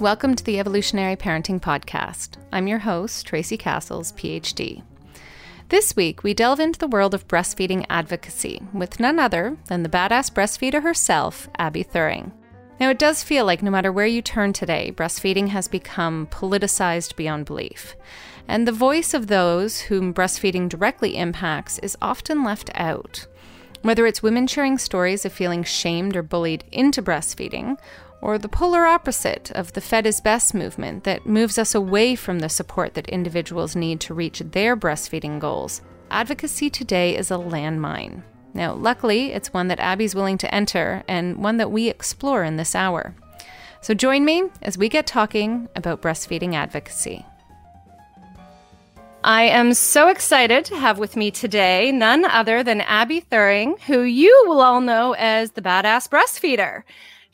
Welcome to the Evolutionary Parenting Podcast. I'm your host, Tracy Cassels, PhD. This week, we delve into the world of breastfeeding advocacy with none other than the badass breastfeeder herself, Abby Theuring. Now, it does feel like no matter where you turn today, breastfeeding has become politicized beyond belief. And the voice of those whom breastfeeding directly impacts is often left out. Whether it's women sharing stories of feeling shamed or bullied into breastfeeding, or the polar opposite of the Fed is Best movement that moves us away from the support that individuals need to reach their breastfeeding goals, advocacy today is a landmine. Now, luckily, it's one that Abby's willing to enter and one that we explore in this hour. So join me as we get talking about breastfeeding advocacy. I am so excited to have with me today none other than Abby Theuring, who you will all know as the Badass Breastfeeder.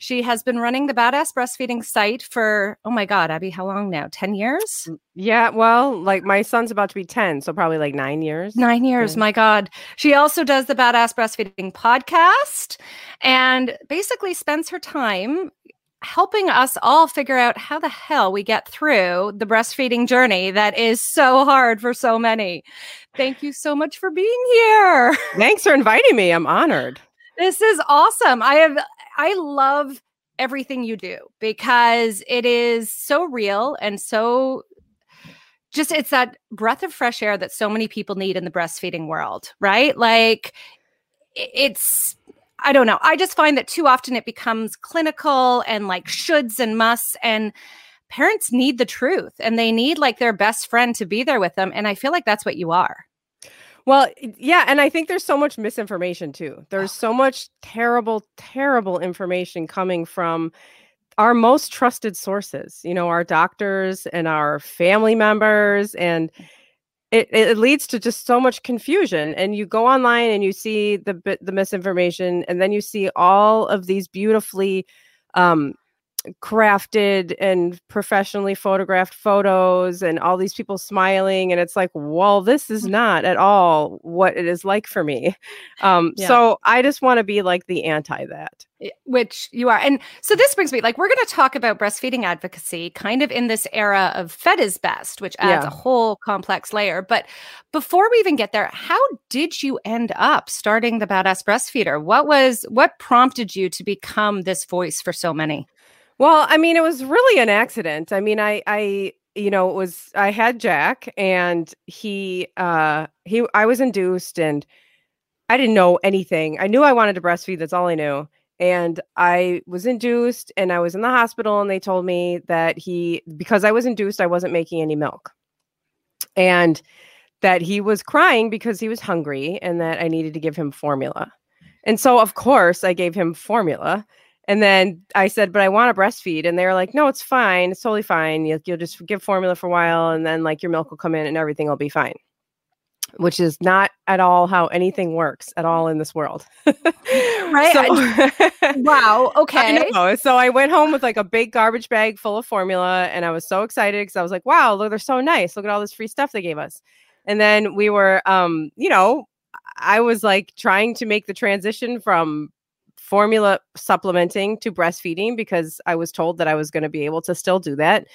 She has been running the Badass Breastfeeding site for, oh my God, Abby, how long now? 10 years? Mm, yeah, well, like my son's about to be 10, so probably like nine years. Nine years, yeah. my God. She also does the Badass Breastfeeding podcast and basically spends her time helping us all figure out how the hell we get through the breastfeeding journey that is so hard for so many. Thank you so much for being here. Thanks for inviting me. I'm honored. This is awesome. I have I love everything you do because it is so real and so just it's that breath of fresh air that so many people need in the breastfeeding world, right? Like it's I don't know. I just find that too often it becomes clinical and like shoulds and musts and parents need the truth and they need like their best friend to be there with them and I feel like that's what you are. Well, yeah, and I think there's so much misinformation too. There's so much terrible, terrible information coming from our most trusted sources, you know, our doctors and our family members and it, it leads to just so much confusion and you go online and you see the the misinformation and then you see all of these beautifully um, crafted and professionally photographed photos and all these people smiling and it's like well this is mm. not at all what it is like for me um yeah. so i just want to be like the anti that which you are and so this brings me like we're going to talk about breastfeeding advocacy kind of in this era of fed is best which adds yeah. a whole complex layer but before we even get there how did you end up starting the badass breastfeeder what was what prompted you to become this voice for so many well, I mean, it was really an accident. I mean, I, I, you know, it was I had Jack, and he, uh, he, I was induced, and I didn't know anything. I knew I wanted to breastfeed. That's all I knew. And I was induced, and I was in the hospital, and they told me that he, because I was induced, I wasn't making any milk, and that he was crying because he was hungry, and that I needed to give him formula. And so, of course, I gave him formula and then I said, but I want to breastfeed. And they were like, no, it's fine. It's totally fine. You'll, you'll just give formula for a while and then like your milk will come in and everything will be fine. Which is not at all how anything works at all in this world. right. So, wow. Okay. I so I went home with like a big garbage bag full of formula and I was so excited because I was like, wow, look, they're so nice. Look at all this free stuff they gave us. And then we were, um, you know, I was like trying to make the transition from formula supplementing to breastfeeding because I was told that I was going to be able to still do that.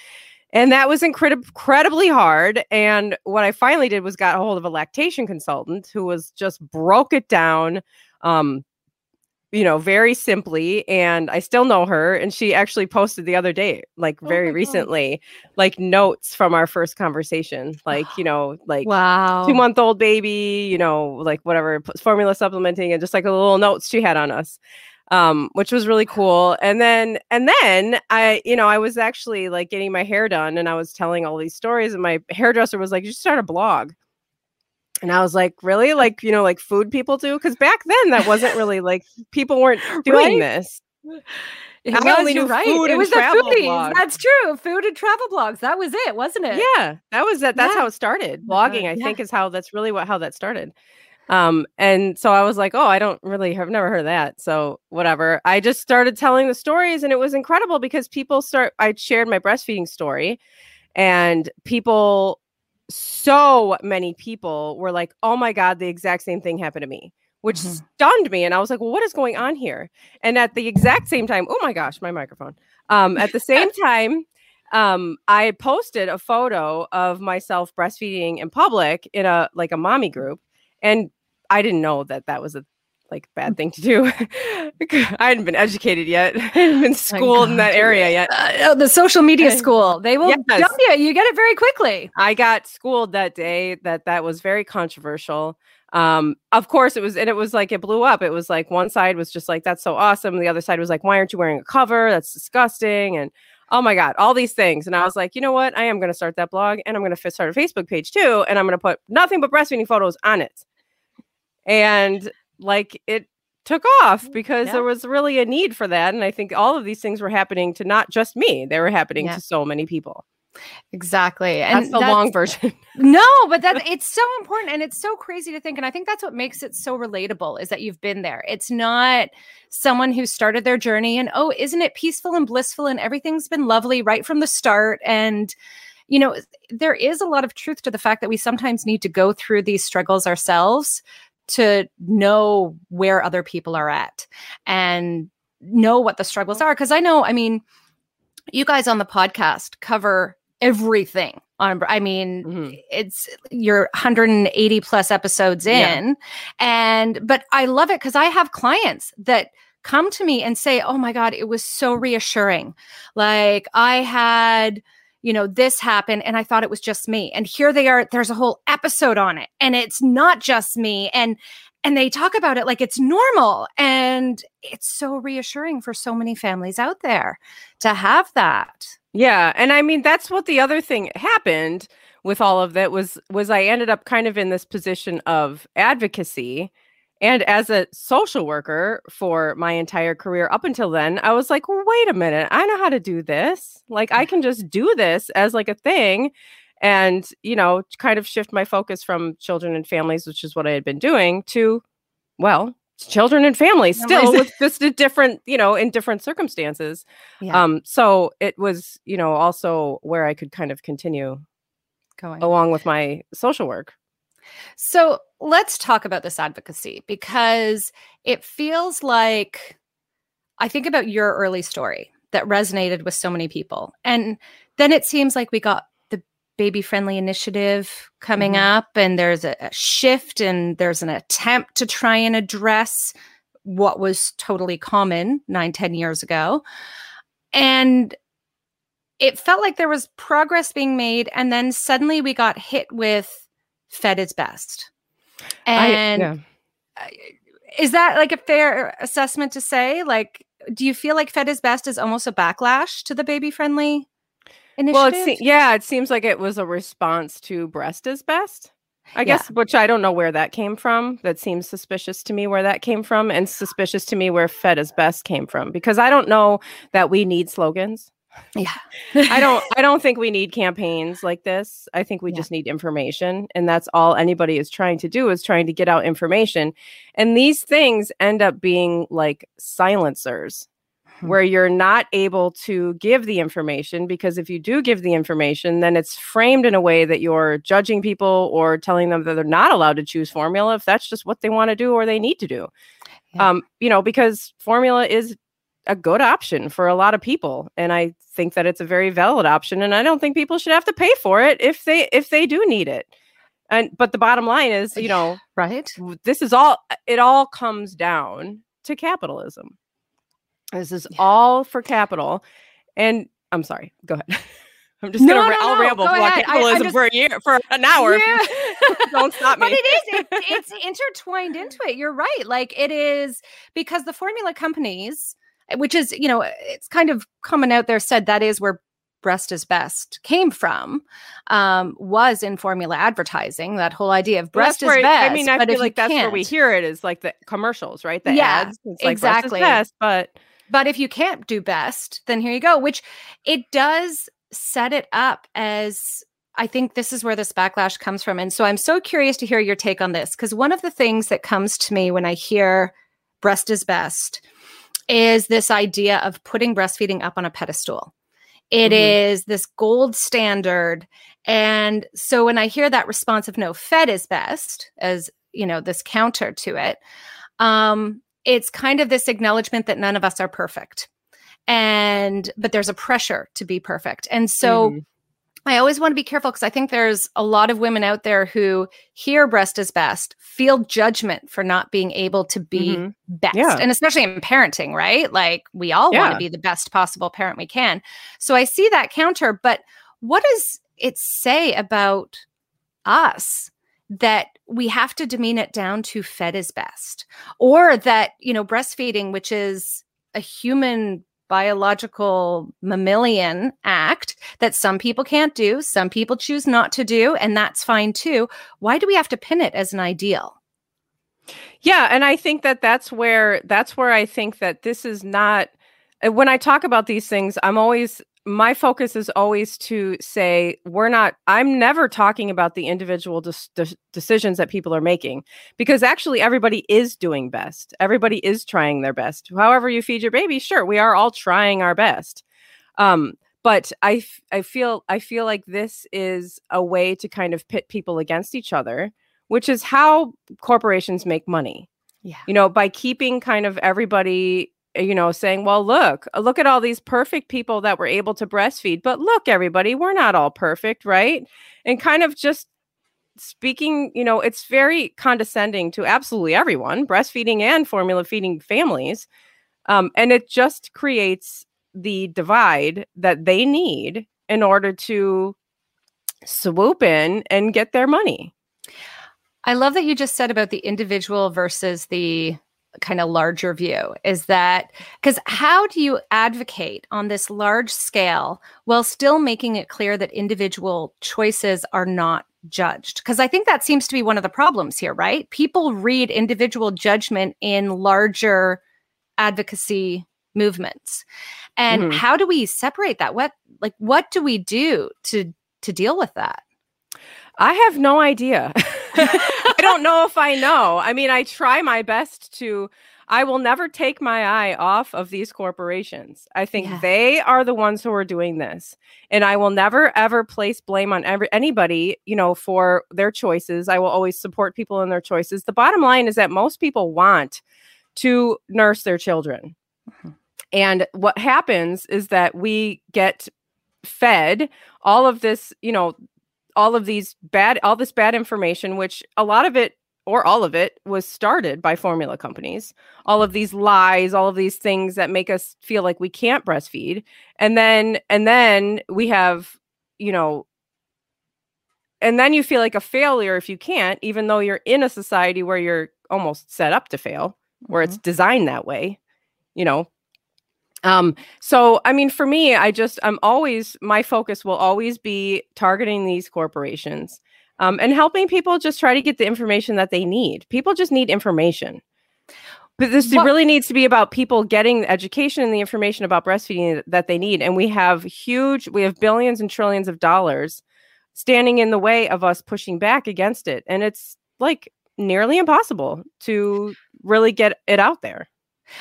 And that was incred- incredibly hard. And what I finally did was got a hold of a lactation consultant who was just broke it down, um, you know, very simply. And I still know her. And she actually posted the other day, like oh very recently, God. like notes from our first conversation, like, you know, like wow, two month old baby, you know, like whatever formula supplementing and just like a little notes she had on us um, which was really cool. And then, and then I, you know, I was actually like getting my hair done and I was telling all these stories, and my hairdresser was like, "You should start a blog." And I was like, really? Like, you know, like food people do? Because back then that wasn't really like people weren't doing right? this. It I was, only knew right. food it was the foodies. Blogs. That's true. Food and travel blogs. That was it, wasn't it? Yeah, that was it. That's yeah. how it started. Blogging, I yeah. think, is how that's really what how that started. Um, and so I was like, oh, I don't really have never heard of that. So whatever. I just started telling the stories and it was incredible because people start I shared my breastfeeding story and people so many people were like, oh my God, the exact same thing happened to me, which mm-hmm. stunned me. And I was like, well, what is going on here? And at the exact same time, oh my gosh, my microphone. Um, at the same time, um, I posted a photo of myself breastfeeding in public in a like a mommy group, and I didn't know that that was a like bad thing to do. I hadn't been educated yet. I hadn't been schooled in that area yet. Uh, oh, the social media school. They will yes. dump you. You get it very quickly. I got schooled that day that that was very controversial. Um, of course it was, and it was like it blew up. It was like one side was just like, that's so awesome. The other side was like, why aren't you wearing a cover? That's disgusting. And oh my God, all these things. And I was like, you know what? I am going to start that blog and I'm going to start a Facebook page too. And I'm going to put nothing but breastfeeding photos on it. And like it took off mm, because yeah. there was really a need for that. And I think all of these things were happening to not just me, they were happening yeah. to so many people. Exactly. And that's the that's, long version. no, but that it's so important and it's so crazy to think. And I think that's what makes it so relatable is that you've been there. It's not someone who started their journey and oh, isn't it peaceful and blissful and everything's been lovely right from the start. And you know, there is a lot of truth to the fact that we sometimes need to go through these struggles ourselves to know where other people are at and know what the struggles are. Cause I know, I mean, you guys on the podcast cover everything on i mean mm-hmm. it's you're 180 plus episodes in yeah. and but i love it because i have clients that come to me and say oh my god it was so reassuring like i had you know, this happened and I thought it was just me. And here they are, there's a whole episode on it and it's not just me. And and they talk about it like it's normal and it's so reassuring for so many families out there to have that. Yeah, and I mean that's what the other thing happened with all of that was was I ended up kind of in this position of advocacy and as a social worker for my entire career up until then, I was like, wait a minute, I know how to do this. Like, I can just do this as like a thing and, you know, kind of shift my focus from children and families, which is what I had been doing, to, well, children and families still with just a different you know in different circumstances yeah. um so it was you know also where i could kind of continue going along with my social work so let's talk about this advocacy because it feels like I think about your early story that resonated with so many people. And then it seems like we got the baby friendly initiative coming mm-hmm. up, and there's a, a shift and there's an attempt to try and address what was totally common nine, ten years ago. And it felt like there was progress being made. And then suddenly we got hit with fed is best. And I, yeah. is that like a fair assessment to say? Like, do you feel like fed is best is almost a backlash to the baby friendly initiative? Well, it yeah, it seems like it was a response to breast is best. I guess, which I don't know where that came from. That seems suspicious to me where that came from, and suspicious to me where fed is best came from because I don't know that we need slogans. Yeah. I don't I don't think we need campaigns like this. I think we yeah. just need information and that's all anybody is trying to do is trying to get out information. And these things end up being like silencers hmm. where you're not able to give the information because if you do give the information then it's framed in a way that you're judging people or telling them that they're not allowed to choose formula if that's just what they want to do or they need to do. Yeah. Um, you know, because formula is a good option for a lot of people and i think that it's a very valid option and i don't think people should have to pay for it if they if they do need it and but the bottom line is you know right this is all it all comes down to capitalism this is all for capital and i'm sorry go ahead I'm just no, gonna no, no. ramble for capitalism just, for a year for an hour. Yeah. don't stop me. But it is it, it's intertwined into it. You're right. Like it is because the formula companies which is, you know, it's kind of coming out there said that is where breast is best came from um, was in formula advertising that whole idea of breast well, is best i mean i feel like that's where we hear it is like the commercials right the yeah, ads it's like exactly best, but but if you can't do best then here you go which it does set it up as I think this is where this backlash comes from. And so I'm so curious to hear your take on this because one of the things that comes to me when I hear breast is best is this idea of putting breastfeeding up on a pedestal. It mm-hmm. is this gold standard. And so when I hear that response of no, fed is best, as you know, this counter to it, um, it's kind of this acknowledgement that none of us are perfect. and but there's a pressure to be perfect and so mm-hmm. I always want to be careful because I think there's a lot of women out there who hear breast is best, feel judgment for not being able to be mm-hmm. best. Yeah. And especially in parenting, right? Like we all yeah. want to be the best possible parent we can. So I see that counter, but what does it say about us that we have to demean it down to fed is best or that, you know, breastfeeding, which is a human biological mammalian act that some people can't do, some people choose not to do, and that's fine too. Why do we have to pin it as an ideal? Yeah, and I think that that's where that's where I think that this is not uh, when I talk about these things, I'm always my focus is always to say we're not i'm never talking about the individual de- de- decisions that people are making because actually everybody is doing best. Everybody is trying their best. However you feed your baby sure we are all trying our best. Um, but I, f- I feel i feel like this is a way to kind of pit people against each other which is how corporations make money. Yeah. You know by keeping kind of everybody you know, saying, well, look, uh, look at all these perfect people that were able to breastfeed. But look, everybody, we're not all perfect, right? And kind of just speaking, you know, it's very condescending to absolutely everyone, breastfeeding and formula feeding families. Um, and it just creates the divide that they need in order to swoop in and get their money. I love that you just said about the individual versus the kind of larger view is that because how do you advocate on this large scale while still making it clear that individual choices are not judged? Because i think that seems to be one of the problems here right? People read individual judgment in larger advocacy movements. And mm-hmm. how do we separate that? What like what do we do to to deal with that? I have no idea. I don't know if I know. I mean, I try my best to I will never take my eye off of these corporations. I think yeah. they are the ones who are doing this. And I will never ever place blame on every anybody, you know, for their choices. I will always support people in their choices. The bottom line is that most people want to nurse their children. Mm-hmm. And what happens is that we get fed all of this, you know, all of these bad all this bad information which a lot of it or all of it was started by formula companies. All of these lies all of these things that make us feel like we can't breastfeed. And then and then we have you know and then you feel like a failure if you can't even though you're in a society where you're almost set up to fail where mm-hmm. it's designed that way you know um, so I mean, for me, I just I'm always my focus will always be targeting these corporations um, and helping people just try to get the information that they need. People just need information. But this what? really needs to be about people getting the education and the information about breastfeeding that they need. And we have huge, we have billions and trillions of dollars standing in the way of us pushing back against it. And it's like nearly impossible to really get it out there.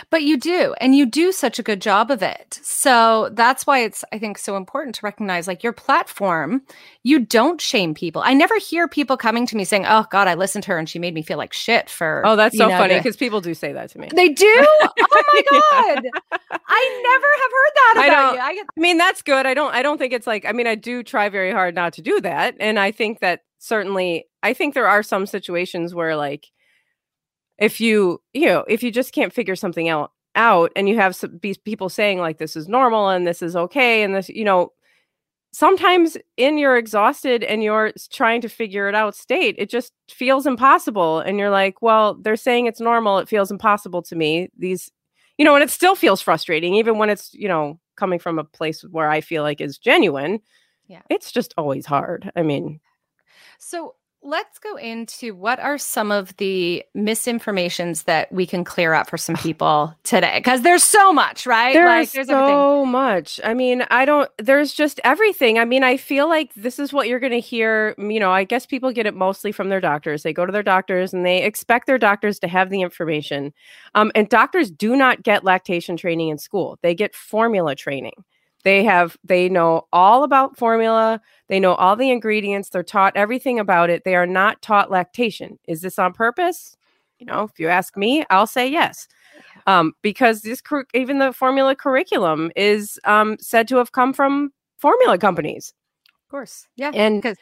But you do, and you do such a good job of it. So that's why it's, I think, so important to recognize like your platform, you don't shame people. I never hear people coming to me saying, Oh God, I listened to her and she made me feel like shit for. Oh, that's so know, funny because people do say that to me. They do? Oh my God. I never have heard that about I you. I, get- I mean, that's good. I don't, I don't think it's like, I mean, I do try very hard not to do that. And I think that certainly, I think there are some situations where like, if you you know if you just can't figure something out out and you have some, people saying like this is normal and this is okay and this you know sometimes in your exhausted and you're trying to figure it out state it just feels impossible and you're like well they're saying it's normal it feels impossible to me these you know and it still feels frustrating even when it's you know coming from a place where i feel like is genuine yeah. it's just always hard i mean. So let's go into what are some of the misinformations that we can clear up for some people today? Because there's so much right? There's, like, there's so everything. much. I mean i don't there's just everything. I mean i feel like this is what you're going to hear you know i guess people get it mostly from their doctors. They go to their doctors and they expect their doctors to have the information. Um, and doctors do not get lactation training in school. They get formula training they have they know all about formula, they know all the ingredients, they're taught everything about it. They are not taught lactation. Is this on purpose? You know, if you ask me, I'll say yes. Um, because this even the formula curriculum is um, said to have come from formula companies. Of course. Yeah. And because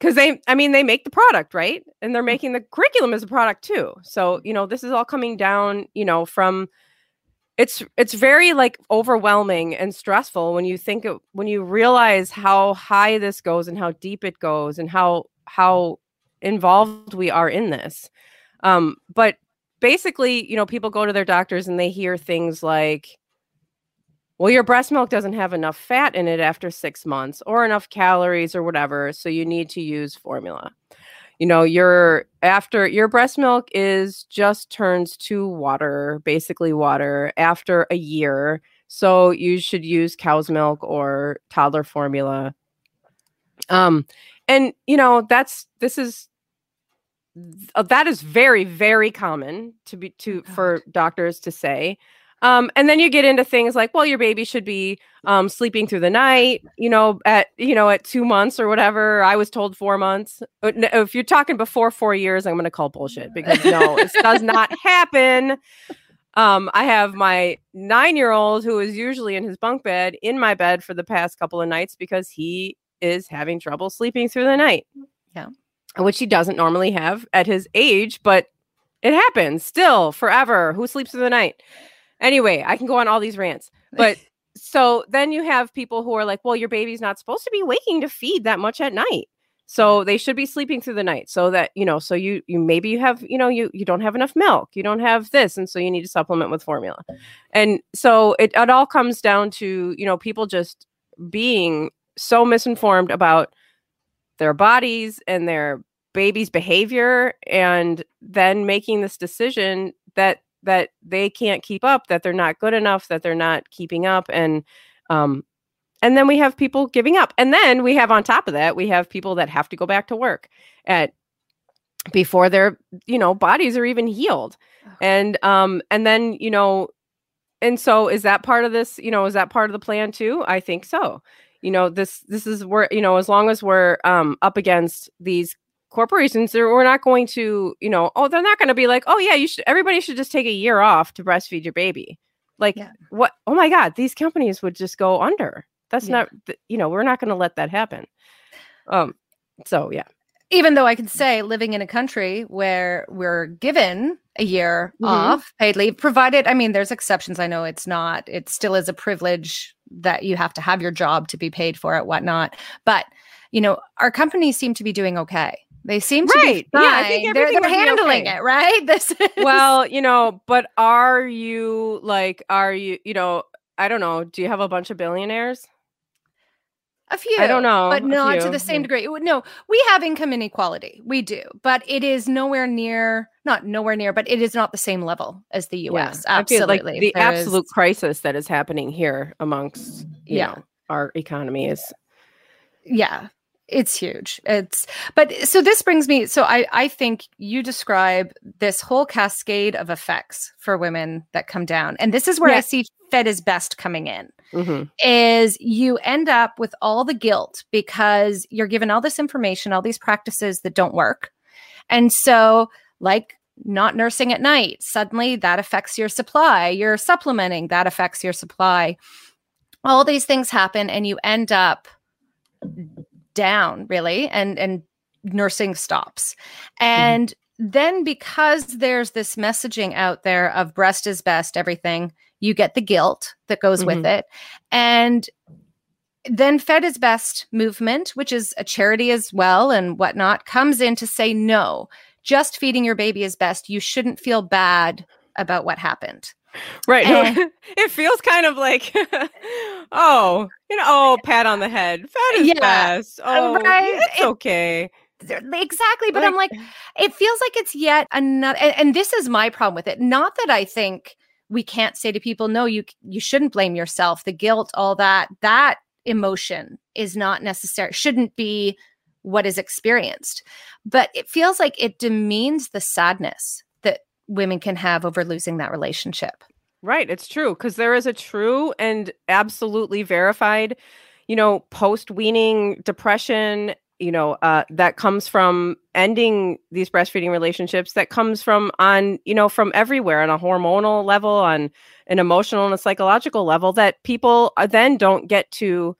because they i mean they make the product right and they're mm. making the curriculum as a product too so you know this is all coming down you know from it's it's very like overwhelming and stressful when you think of, when you realize how high this goes and how deep it goes and how how involved we are in this um but basically you know people go to their doctors and they hear things like well, your breast milk doesn't have enough fat in it after six months or enough calories or whatever. So you need to use formula. You know, your after your breast milk is just turns to water, basically water, after a year. So you should use cow's milk or toddler formula. Um, and you know, that's this is uh, that is very, very common to be to oh, for doctors to say. Um, and then you get into things like, well, your baby should be um, sleeping through the night, you know, at you know at two months or whatever. I was told four months. Uh, if you're talking before four years, I'm going to call bullshit because no, it does not happen. Um, I have my nine year old who is usually in his bunk bed in my bed for the past couple of nights because he is having trouble sleeping through the night. Yeah. Which he doesn't normally have at his age, but it happens still forever. Who sleeps through the night? Anyway, I can go on all these rants. But so then you have people who are like, well, your baby's not supposed to be waking to feed that much at night. So they should be sleeping through the night so that, you know, so you you maybe you have, you know, you you don't have enough milk, you don't have this and so you need to supplement with formula. And so it it all comes down to, you know, people just being so misinformed about their bodies and their baby's behavior and then making this decision that that they can't keep up, that they're not good enough, that they're not keeping up, and um, and then we have people giving up, and then we have on top of that, we have people that have to go back to work at before their you know bodies are even healed, and um, and then you know, and so is that part of this? You know, is that part of the plan too? I think so you know this this is where you know as long as we're um up against these corporations we're not going to you know oh they're not going to be like oh yeah you should everybody should just take a year off to breastfeed your baby like yeah. what oh my god these companies would just go under that's yeah. not you know we're not going to let that happen um so yeah even though i can say living in a country where we're given a year mm-hmm. off paid leave provided i mean there's exceptions i know it's not it still is a privilege that you have to have your job to be paid for it whatnot but you know our companies seem to be doing okay they seem to right. be fine. Yeah, I think they're, they're handling okay. it, right? This is... Well, you know, but are you like are you, you know, I don't know, do you have a bunch of billionaires? A few. I don't know. But not to the same degree. No, we have income inequality. We do. But it is nowhere near, not nowhere near, but it is not the same level as the US. Yeah, Absolutely. like the there absolute is... crisis that is happening here amongst, yeah. Know, our economy is yeah it's huge. It's but so this brings me so i i think you describe this whole cascade of effects for women that come down. And this is where i see fed is best coming in mm-hmm. is you end up with all the guilt because you're given all this information all these practices that don't work. And so like not nursing at night suddenly that affects your supply you're supplementing that affects your supply. All these things happen and you end up down really and and nursing stops mm-hmm. and mm-hmm. then because there's this messaging out there of breast is best everything you get the guilt that goes mm-hmm. with it and then fed is best movement which is a charity as well and whatnot comes in to say no just feeding your baby is best you shouldn't feel bad about what happened Right. It feels kind of like, oh, you know, oh, pat on the head. Fat is yeah, best. Oh, right. it's okay. Exactly. But like, I'm like, it feels like it's yet another, and, and this is my problem with it. Not that I think we can't say to people, no, you you shouldn't blame yourself. The guilt, all that, that emotion is not necessary, shouldn't be what is experienced. But it feels like it demeans the sadness women can have over losing that relationship. Right, it's true because there is a true and absolutely verified, you know, post weaning depression, you know uh, that comes from ending these breastfeeding relationships that comes from on you know from everywhere on a hormonal level on an emotional and a psychological level that people uh, then don't get to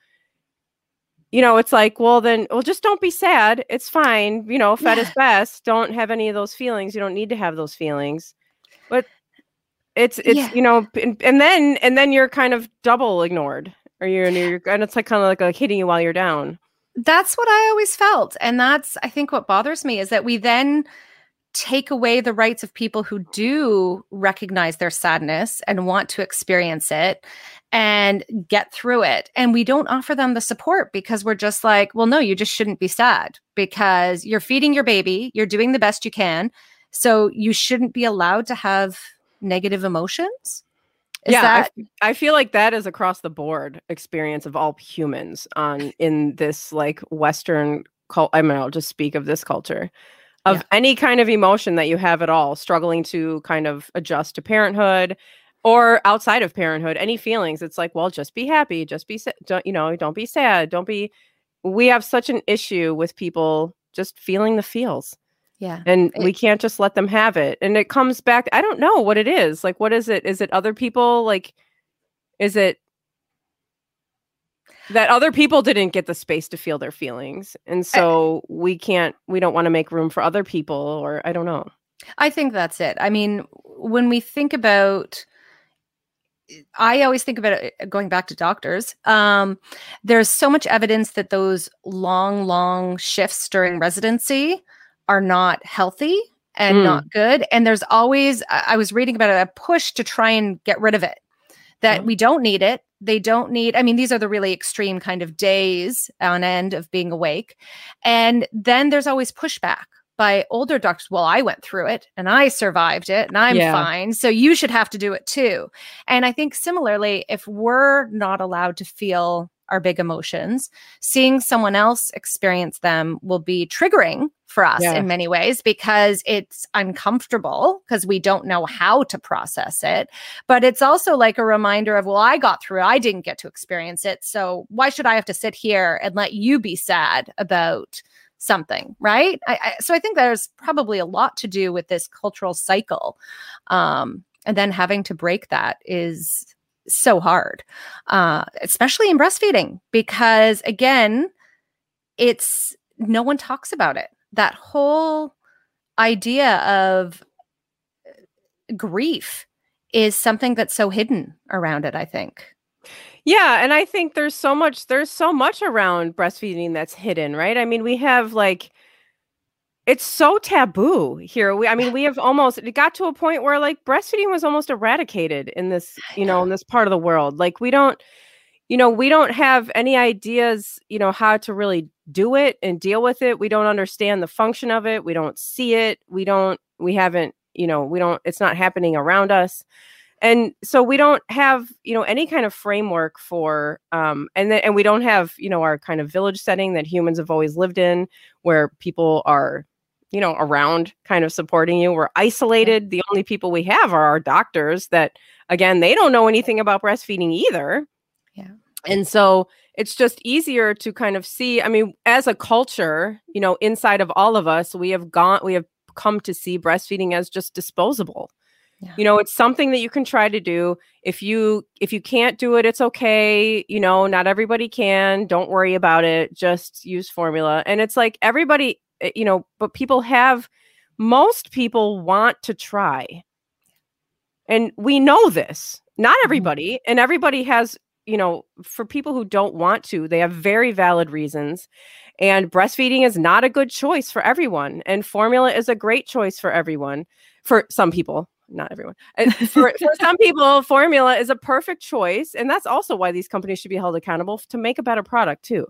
you know it's like well then well just don't be sad it's fine you know fed yeah. is best don't have any of those feelings you don't need to have those feelings but it's it's yeah. you know and, and then and then you're kind of double ignored or you're, you're and it's like kind of like, like hitting you while you're down that's what I always felt. And that's, I think, what bothers me is that we then take away the rights of people who do recognize their sadness and want to experience it and get through it. And we don't offer them the support because we're just like, well, no, you just shouldn't be sad because you're feeding your baby, you're doing the best you can. So you shouldn't be allowed to have negative emotions. Is yeah, that- I, I feel like that is across the board experience of all humans on in this like Western cult. I mean, I'll just speak of this culture of yeah. any kind of emotion that you have at all, struggling to kind of adjust to parenthood or outside of parenthood, any feelings. It's like, well, just be happy, just be, don't you know, don't be sad, don't be. We have such an issue with people just feeling the feels. Yeah. And it, we can't just let them have it. And it comes back, I don't know what it is. Like, what is it? Is it other people? Like, is it that other people didn't get the space to feel their feelings? And so I, we can't, we don't want to make room for other people, or I don't know. I think that's it. I mean, when we think about, I always think about it uh, going back to doctors. Um, there's so much evidence that those long, long shifts during residency are not healthy and mm. not good. And there's always, I was reading about it, a push to try and get rid of it, that oh. we don't need it. They don't need, I mean, these are the really extreme kind of days on end of being awake. And then there's always pushback by older doctors. Well, I went through it and I survived it and I'm yeah. fine. So you should have to do it too. And I think similarly, if we're not allowed to feel our big emotions, seeing someone else experience them will be triggering for us yeah. in many ways because it's uncomfortable because we don't know how to process it. But it's also like a reminder of, well, I got through. I didn't get to experience it. So why should I have to sit here and let you be sad about something? Right. I, I, so I think there's probably a lot to do with this cultural cycle. Um, and then having to break that is so hard, uh, especially in breastfeeding, because again, it's no one talks about it that whole idea of uh, grief is something that's so hidden around it, I think. Yeah, and I think there's so much there's so much around breastfeeding that's hidden, right? I mean, we have like it's so taboo here. We I mean, we have almost it got to a point where like breastfeeding was almost eradicated in this, you know, in this part of the world. Like we don't you know, we don't have any ideas, you know, how to really do it and deal with it. We don't understand the function of it. We don't see it. We don't, we haven't, you know, we don't, it's not happening around us. And so we don't have, you know, any kind of framework for, um, and then, and we don't have, you know, our kind of village setting that humans have always lived in where people are, you know, around kind of supporting you. We're isolated. The only people we have are our doctors that, again, they don't know anything about breastfeeding either yeah. And so it's just easier to kind of see. I mean, as a culture, you know, inside of all of us, we have gone, we have come to see breastfeeding as just disposable. Yeah. You know, it's something that you can try to do. If you if you can't do it, it's okay. You know, not everybody can. Don't worry about it. Just use formula. And it's like everybody, you know, but people have most people want to try. And we know this. Not mm-hmm. everybody, and everybody has you know, for people who don't want to, they have very valid reasons. And breastfeeding is not a good choice for everyone. And formula is a great choice for everyone, for some people, not everyone. for, for some people, formula is a perfect choice. And that's also why these companies should be held accountable to make a better product, too.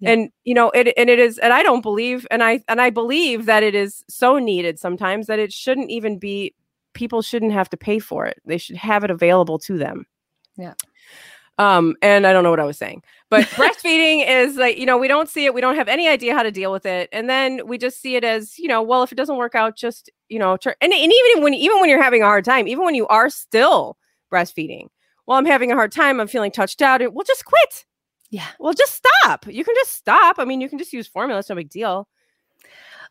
Yeah. And you know it and it is and I don't believe and I and I believe that it is so needed sometimes that it shouldn't even be people shouldn't have to pay for it. They should have it available to them. Yeah. Um, and I don't know what I was saying, but breastfeeding is like, you know, we don't see it. We don't have any idea how to deal with it. And then we just see it as, you know, well, if it doesn't work out, just, you know, turn, and, and even when, even when you're having a hard time, even when you are still breastfeeding, well, I'm having a hard time, I'm feeling touched out. Well, just quit. Yeah. Well, just stop. You can just stop. I mean, you can just use formula. It's no big deal.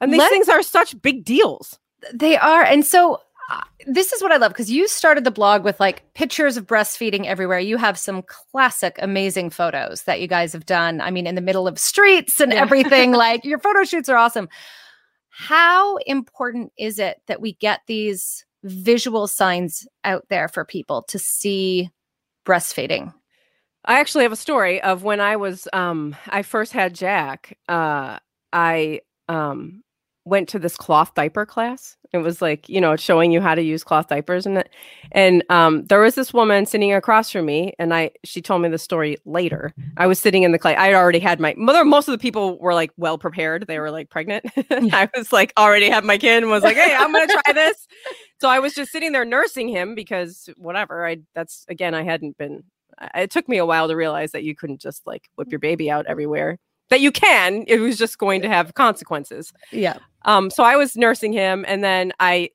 And these Let- things are such big deals. They are. And so uh, this is what I love because you started the blog with like pictures of breastfeeding everywhere. You have some classic, amazing photos that you guys have done. I mean, in the middle of streets and Yeah. everything. like your photo shoots are awesome. How important is it that we get these visual signs out there for people to see breastfeeding? I actually have a story of when I was um I first had Jack. Uh I um went to this cloth diaper class. It was like, you know, showing you how to use cloth diapers and. And um there was this woman sitting across from me and I she told me the story later. I was sitting in the class. I had already had my mother most of the people were like well prepared. They were like pregnant. I was like already had my kid and was like, "Hey, I'm going to try this." So I was just sitting there nursing him because whatever. I that's again I hadn't been it took me a while to realize that you couldn't just like whip your baby out everywhere. That you can, it was just going to have consequences. Yeah. Um, so I was nursing him, and then I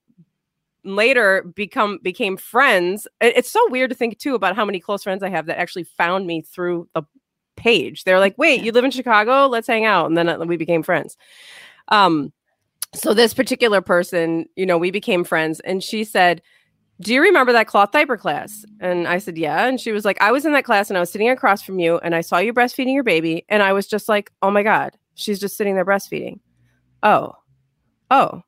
later become became friends. It's so weird to think too about how many close friends I have that actually found me through the page. They're like, "Wait, you live in Chicago? Let's hang out," and then uh, we became friends. Um, so this particular person, you know, we became friends, and she said, do you remember that cloth diaper class? And I said, yeah. And she was like, I was in that class and I was sitting across from you and I saw you breastfeeding your baby. And I was just like, oh my God, she's just sitting there breastfeeding. Oh, oh,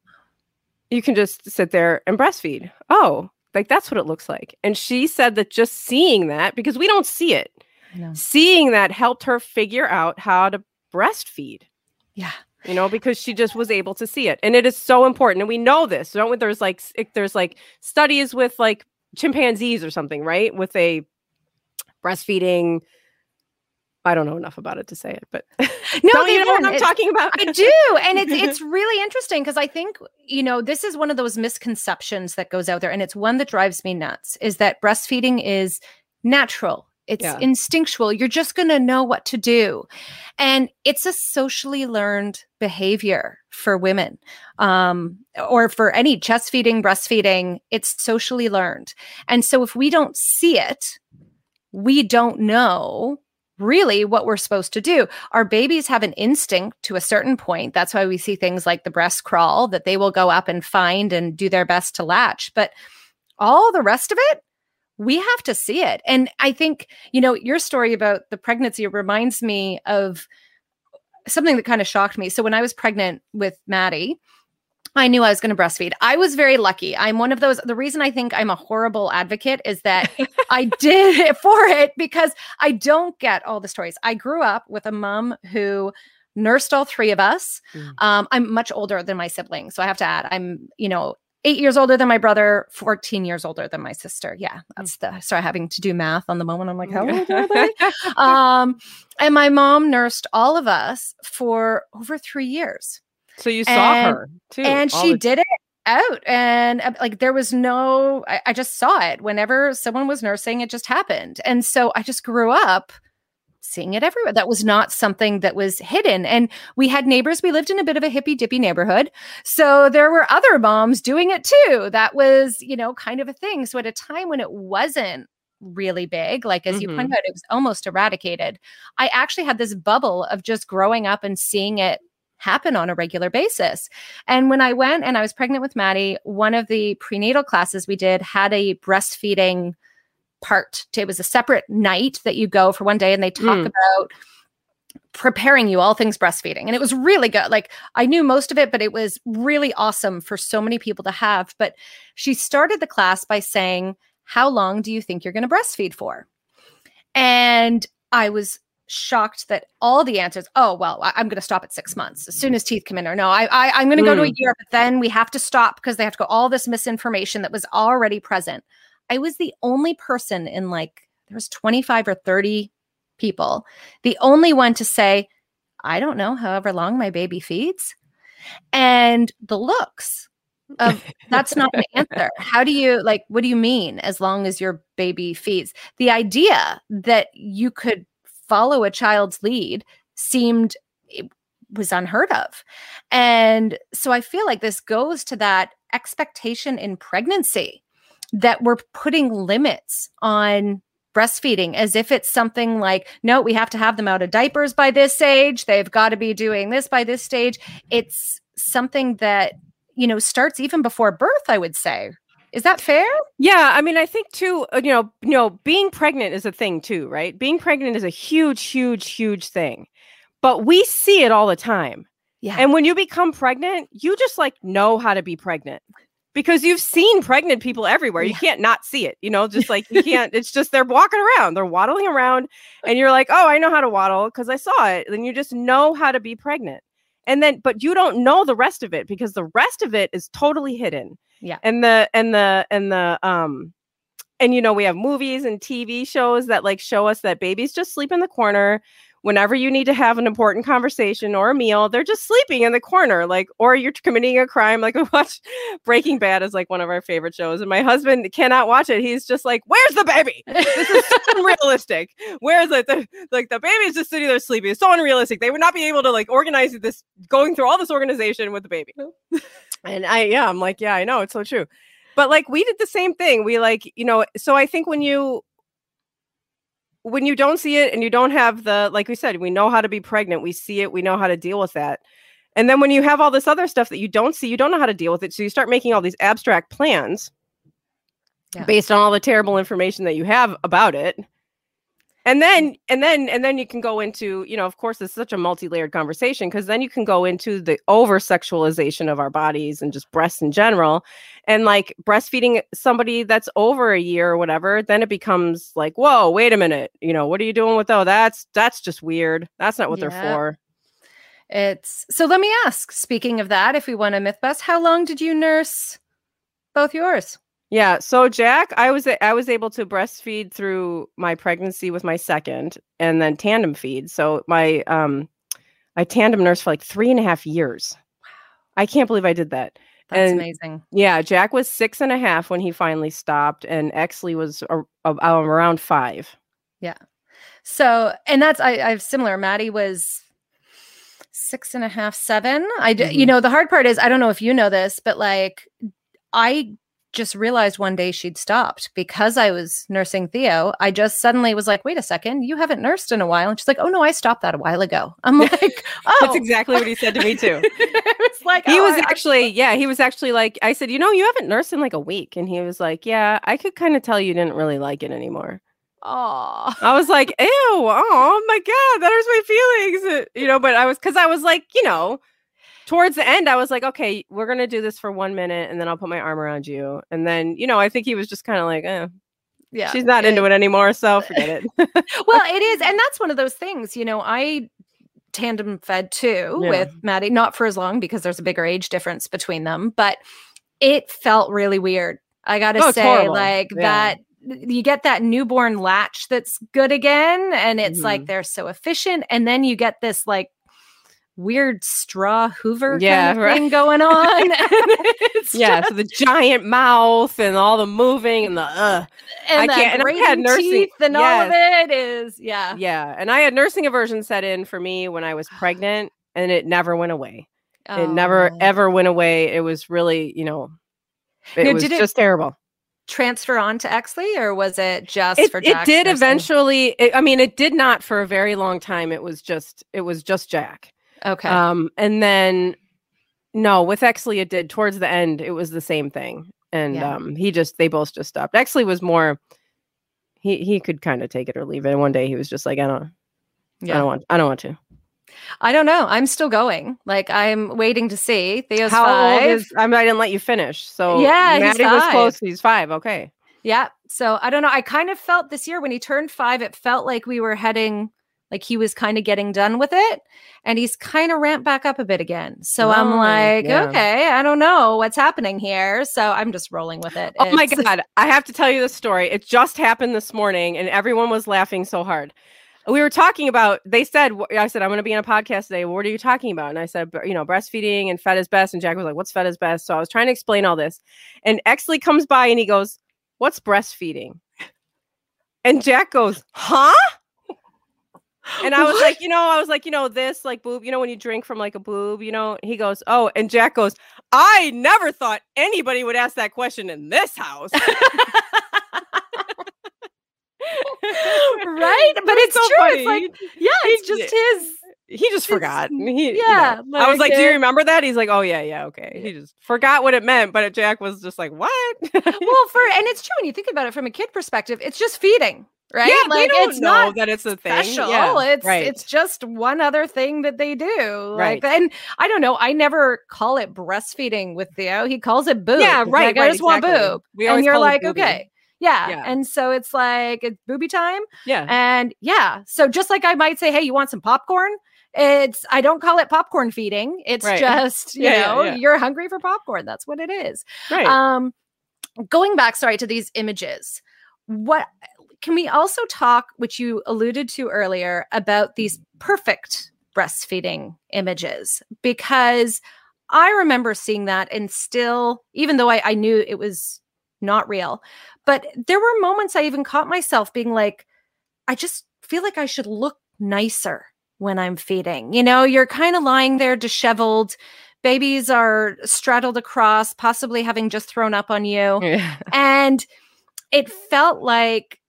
you can just sit there and breastfeed. Oh, like that's what it looks like. And she said that just seeing that, because we don't see it, seeing that helped her figure out how to breastfeed Yeah. You know because she just was able to see it and it is so important and we know this don't we there's like there's like studies with like chimpanzees or something right with a breastfeeding i don't know enough about it to say it but No, you know what i'm talking about I do. And it's it's really interesting because I think, you know, this is one of those misconceptions that goes out there. And it's one that drives me nuts is that breastfeeding is natural. It's Yeah. instinctual. You're just going to know what to do. And it's a socially learned behavior for women um, or for any chest feeding, breastfeeding. It's socially learned. And so if we don't see it, we don't know really what we're supposed to do. Our babies have an instinct to a certain point. That's why we see things like the breast crawl that they will go up and find and do their best to latch. But all the rest of it, we have to see it. And I think, you know, your story about the pregnancy reminds me of something that kind of shocked me. So when I was pregnant with Maddie, I knew I was going to breastfeed. I was very lucky. I'm one of those. The reason I think I'm a horrible advocate is that I did it for it because I don't get all the stories. I grew up with a mom who nursed all three of us. Mm. Um, I'm much older than my siblings. So I have to add, I'm, you know, eight years older than my brother, 14 years older than my sister. Yeah, that's the, I started having to do math on the moment. I'm like, how old are they? um, and my mom nursed all of us for over three years so you saw and- her too and she the- did it out and uh, like there was no I, I just saw it whenever someone was nursing it just happened and so i just grew up seeing it everywhere. That was not something that was hidden. And we had neighbors we lived in a bit of a hippy dippy neighborhood. So there were other moms doing it too. That was you know kind of a thing. So at a time when it wasn't really big like as you Mhm. pointed out it was almost eradicated i actually had this bubble of just growing up and seeing it happen on a regular basis. And when I went and I was pregnant with Maddie, one of the prenatal classes we did had a breastfeeding part. It was a separate night that you go for one day and they talk Mm. about preparing you all things breastfeeding. And it was really good. Like I knew most of it, but it was really awesome for so many people to have. But she started the class by saying, How long do you think you're going to breastfeed for? And I was shocked that all the answers, oh, well, I, am going to stop at six months as soon as teeth come in, or no, I, I, I'm going to go to a Mm. year, but then we have to stop because they have to go all this misinformation that was already present. I was the only person in like, there was 25 or 30 people, the only one to say, I don't know, however long my baby feeds. And the looks of that's not an answer. How do you like what do you mean as long as your baby feeds? The idea that you could follow a child's lead seemed it was unheard of. And so I feel like this goes to that expectation in pregnancy that we're putting limits on breastfeeding as if it's something like, no, we have to have them out of diapers by this age. They've got to be doing this by this stage. It's something that, you know, starts even before birth, I would say. Is that fair? Yeah, I mean, I think too, uh, you know, you know, being pregnant is a thing too, right? Being pregnant is a huge, huge, huge thing. But we see it all the time. Yeah. And when you become pregnant, you just like know how to be pregnant because you've seen pregnant people everywhere. You can't not see it, you know, just like you can't, it's just they're walking around, they're waddling around, and you're like, oh, I know how to waddle because I saw it. Then you just know how to be pregnant. And then, but you don't know the rest of it because the rest of it is totally hidden. Yeah. And the, and the, and the, um, and you know, we have movies and TV shows that like show us that babies just sleep in the corner whenever you need to have an important conversation or a meal, they're just sleeping in the corner, like, or you're committing a crime. Like, I watch Breaking Bad is like one of our favorite shows, and my husband cannot watch it. He's just like, "Where's the baby? This is so unrealistic. Where's it? The, like, the baby is just sitting there sleeping. It's so unrealistic. They would not be able to like organize this, going through all this organization with the baby." and I, yeah, I'm like, yeah, I know, it's so true. But like, we did the same thing. We like, you know, so I think when you when you don't see it and you don't have the like we said we know how to be pregnant we see it we know how to deal with that and then when you have all this other stuff that you don't see you don't know how to deal with it so you start making all these abstract plans yeah. based on all the terrible information that you have about it and then mm. and then and then you can go into you know of course it's such a multi-layered conversation because then you can go into the over sexualization of our bodies and just breasts in general and like breastfeeding somebody that's over a year or whatever then it becomes like whoa wait a minute you know what are you doing with oh that's that's just weird. That's not what yeah. they're for. It's so let me ask speaking of that if we want to myth bust how long did you nurse both yours yeah, so Jack, I was I was able to breastfeed through my pregnancy with my second, and then tandem feed. So my um, I tandem nursed for like three and a half years. Wow. I can't believe I did that. That's and, amazing. Yeah, Jack was six and a half when he finally stopped, and Exley was a, a, around five. Yeah. So, and that's I, I have similar. Maddie was six and a half, seven. I, mm-hmm. you know, the hard part is I don't know if you know this, but like I just realized one day she'd stopped because I was nursing Theo. I just suddenly was like, wait a second, you haven't nursed in a while. And she's like, oh no, I stopped that a while ago. I'm like, oh. That's exactly what he said to me too. it's like, he oh, was I, actually, yeah, he was actually like, I said, you know, you haven't nursed in like a week. And he was like, yeah, I could kind of tell you didn't really like it anymore. Oh, I was like, ew, oh my God, that hurts my feelings. Uh, you know, but I was, cause I was like, you know, towards the end, I was like, okay, we're gonna do this for one minute, and then I'll put my arm around you. And then, you know, I think he was just kind of like, eh, yeah, she's not into it anymore, so forget it. well, it is, and that's one of those things. You know, I tandem fed too yeah. with Maddie, not for as long because there's a bigger age difference between them, but it felt really weird. I gotta oh, say, like yeah. that you get that newborn latch that's good again and it's mm-hmm. like they're so efficient and then you get this like weird straw Hoover yeah, kind of right. thing going on. yeah, just... so the giant mouth and all the moving and the uh, and I can't. And I had nursing teeth and yes. all of it is yeah, yeah. And I had nursing aversion set in for me when I was pregnant, and it never went away. Oh. It never ever went away. It was really, you know, it now, was just it, terrible transfer on to Exley or was it just it, for Jack? It did eventually. It, I mean, it did not for a very long time. It was just it was just Jack. Okay. Um, and then no, with Exley it did towards the end, it was the same thing. And yeah. um he just they both just stopped. Exley was more he he could kind of take it or leave it. And one day he was just like, I don't yeah. I don't want I don't want to. I don't know. I'm still going. Like I'm waiting to see. Theo's How five. Old is, I, mean, I didn't let you finish. So yeah, Maddie was close. He's five. Okay. Yeah. So I don't know. I kind of felt this year when he turned five, it felt like we were heading like he was kind of getting done with it and he's kind of ramped back up a bit again. So oh, I'm like, yeah. okay, I don't know what's happening here. So I'm just rolling with it. Oh it's- my God. I have to tell you the story. It just happened this morning and everyone was laughing so hard. We were talking about, they said, I said, I'm going to be in a podcast today. What are you talking about? And I said, you know, breastfeeding and fed is best. And Jack was like, what's fed is best? So I was trying to explain all this. And Exley comes by and he goes, what's breastfeeding? And Jack goes, huh? And I was what? like, you know, I was like, you know, this like boob, you know, when you drink from like a boob, you know, he goes, oh, and Jack goes, I never thought anybody would ask that question in this house. right? But it's, so true. funny. It's like, yeah, it's just his. he just forgot. He, you yeah, know. I was like like, "Do you uh remember that?" He's like, "Oh yeah, yeah, okay." He just forgot what it meant, but Jack was just like, "What?" Well, for and it's true when you think about it from a kid perspective, it's just feeding, right? Yeah, they like don't it's know not that it's a thing. special. Yeah, it's right. it's just one other thing that they do. Right. Like and I don't know, I never call it breastfeeding with Theo. He calls it boob. Yeah, right, Like, I right, just want exactly. boob. We and you're like, okay. Yeah. Yeah. And so it's like it's booby time. yeah, And yeah. So just like I might say, hey, you want some popcorn? It's I don't call it popcorn feeding. It's Right. just, you Yeah, know, you're hungry for popcorn. That's what it is. right. Um, going back, sorry, to these images, what can we also talk, which you alluded to earlier, about these perfect breastfeeding images? Because I remember seeing that and still, even though I, I knew it was not real, but there were moments I even caught myself being like, I just feel like I should look nicer when I'm feeding. You know, you're kind of lying there disheveled. Babies are straddled across, possibly having just thrown up on you. yeah. And it felt like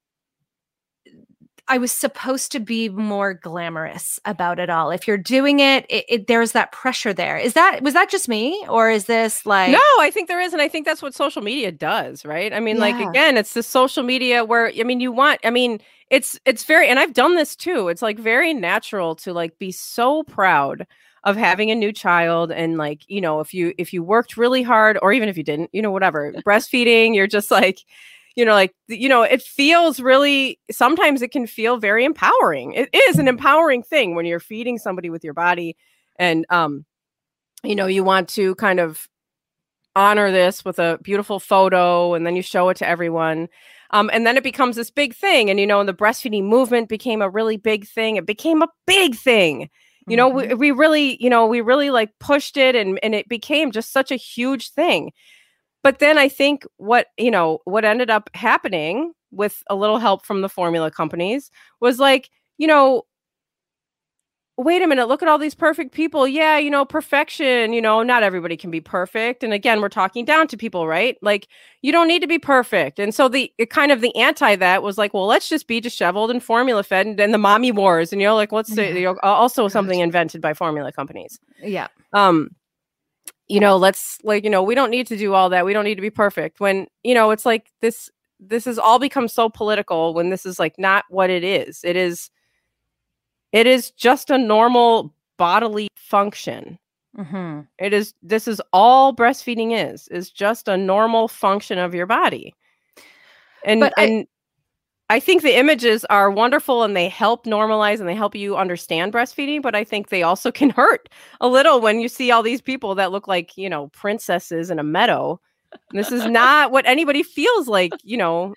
I was supposed to be more glamorous about it all. If you're doing it, it, it there's that pressure there. Is that was that just me, or is this like No, I think there is, and I think that's what social media does, right? I mean, like again, it's the social media where I mean, you want. I mean, it's it's very, and I've done this too. It's like very natural to like be so proud of having a new child, and like you know, if you if you worked really hard, or even if you didn't, you know, whatever, breastfeeding, you're just like. You know, like you know, it feels really. Sometimes it can feel very empowering. It is an empowering thing when you're feeding somebody with your body, and um, you know, you want to kind of honor this with a beautiful photo and then you show it to everyone um, and then it becomes this big thing and you know the breastfeeding movement became a really big thing it became a big thing you know we, we really you know we really like pushed it and and it became just such a huge thing but then i think what you know what ended up happening with a little help from the formula companies was like you know wait a minute, look at all these perfect people. Yeah, you know, perfection, you know, not everybody can be perfect. And again, we're talking down to people, right? Like you don't need to be perfect. And so the it kind of the anti that was like, well, let's just be disheveled and formula fed and, and the mommy wars. And you know, like let's say you know, also something invented by formula companies. yeah, Um you know, let's like, you know, we don't need to do all that. We don't need to be perfect. When, you know, it's like this this has all become so political when this is like not what it is. It is it is just a normal bodily function. hmm It is this is all breastfeeding is is just a normal function of your body. And But and I think the images are wonderful and they help normalize and they help you understand breastfeeding, but I think they also can hurt a little when you see all these people that look like, you know, princesses in a meadow. This is not what anybody feels like, you know.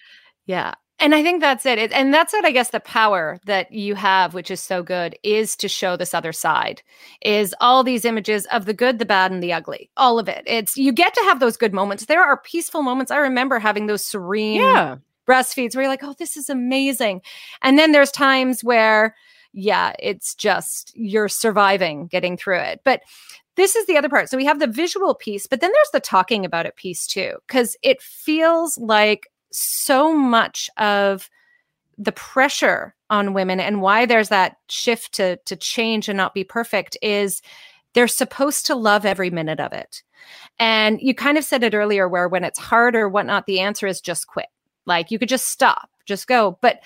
yeah. And I think that's it. it. And that's what I guess the power that you have, which is so good, is to show this other side. Is all these images of the good, the bad, and the ugly. All of it. It's you get to have those good moments. There are peaceful moments. I remember having those serene Yeah. Breastfeeds where you're like, oh, this is amazing. And then there's times where, yeah, it's just you're surviving, getting through it. But this is the other part. So we have the visual piece, but then there's the talking about it piece too, because it feels like so much of the pressure on women and why there's that shift to to change and not be perfect is they're supposed to love every minute of it. And you kind of said it earlier where when it's hard or whatnot, the answer is just quit. Like you could just stop, just go. But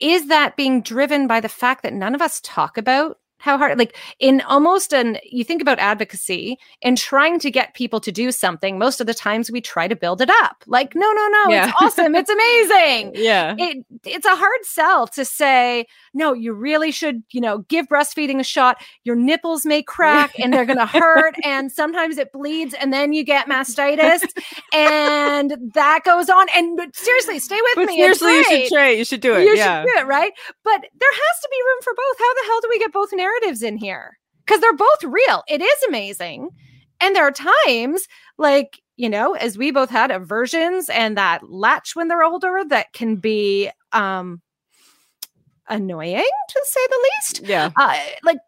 is that being driven by the fact that none of us talk about how hard like in almost an you think about advocacy and trying to get people to do something most of the times we try to build it up like no no no Yeah. it's awesome it's amazing Yeah. it it's a hard sell to say no you really should you know give breastfeeding a shot your nipples may crack and they're going to hurt and sometimes it bleeds and then you get mastitis and that goes on and but seriously stay with But me seriously, you should try. You should do it. You yeah. should do it, right? But there has to be room for both. How the hell do we get both narratives in here? Because they're both real. It is amazing. And there are times, like, you know, as we both had aversions and that latch when they're older that can be um annoying to say the least. yeah. Uh, like,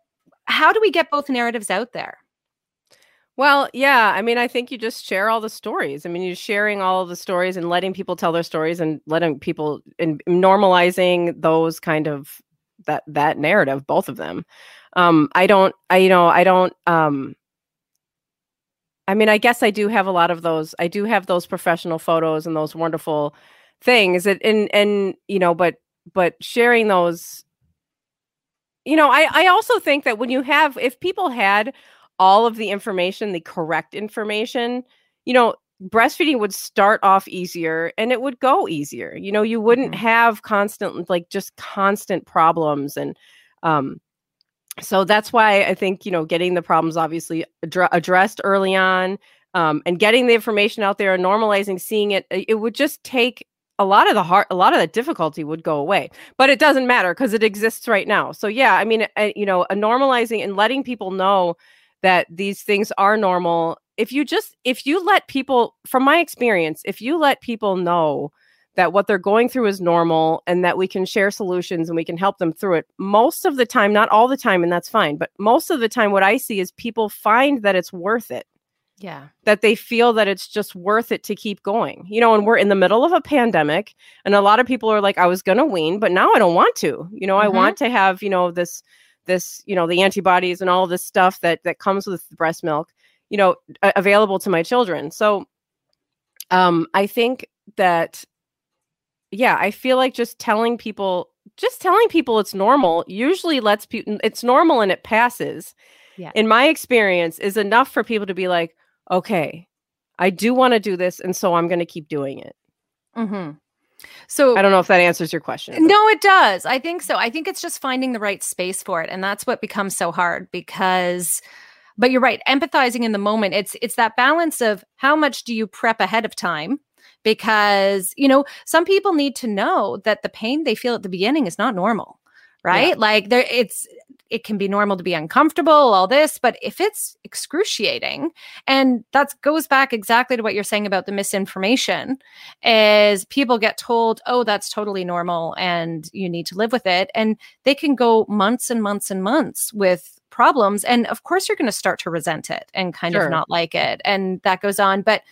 how do we get both narratives out there? Well, yeah. I mean, I think you just share all the stories. I mean, you're sharing all the stories and letting people tell their stories and letting people and normalizing those kind of that that narrative, both of them. Um, I don't, I you know, I don't. Um, I mean, I guess I do have a lot of those. I do have those professional photos and those wonderful things. That and and you know, but but sharing those. You know, I I also think that when you have, if people had all of the information, the correct information, you know, breastfeeding would start off easier and it would go easier. You know, you wouldn't mm-hmm. have constant, like just constant problems. And um, so that's why I think, you know, getting the problems obviously ad- addressed early on um, and getting the information out there and normalizing seeing it, it would just take a lot of the heart, a lot of the difficulty would go away, but it doesn't matter because it exists right now. So yeah, I mean, uh, you know, normalizing and letting people know that these things are normal if you just if you let people from my experience if you let people know that what they're going through is normal and that we can share solutions and we can help them through it most of the time not all the time and that's fine but most of the time what i see is people find that it's worth it. Yeah. That they feel that it's just worth it to keep going you know and we're in the middle of a pandemic and a lot of people are like i was going to wean but now i don't want to. You know mm-hmm. i want to have you know this this you know the antibodies and all this stuff that that comes with the breast milk you know available to my children so um i think that yeah i feel like just telling people just telling people it's normal usually lets people it's normal and it passes yeah in my experience is enough for people to be like okay i do want to do this and so i'm going to keep doing it mm-hmm. So I don't know if that answers your question. No, it does. I think so. I think it's just finding the right space for it. And that's what becomes so hard because but you're right, empathizing in the moment. It's it's that balance of how much do you prep ahead of time? Because, you know, some people need to know that the pain they feel at the beginning is not normal right? Yeah. Like there it's it can be normal to be uncomfortable, all this, but if it's excruciating, and that goes back exactly to what you're saying about the misinformation, is people get told, oh, that's totally normal and you need to live with it. And they can go months and months and months with problems. And of course, you're going to start to resent it and kind sure. of not like it. And that goes on. But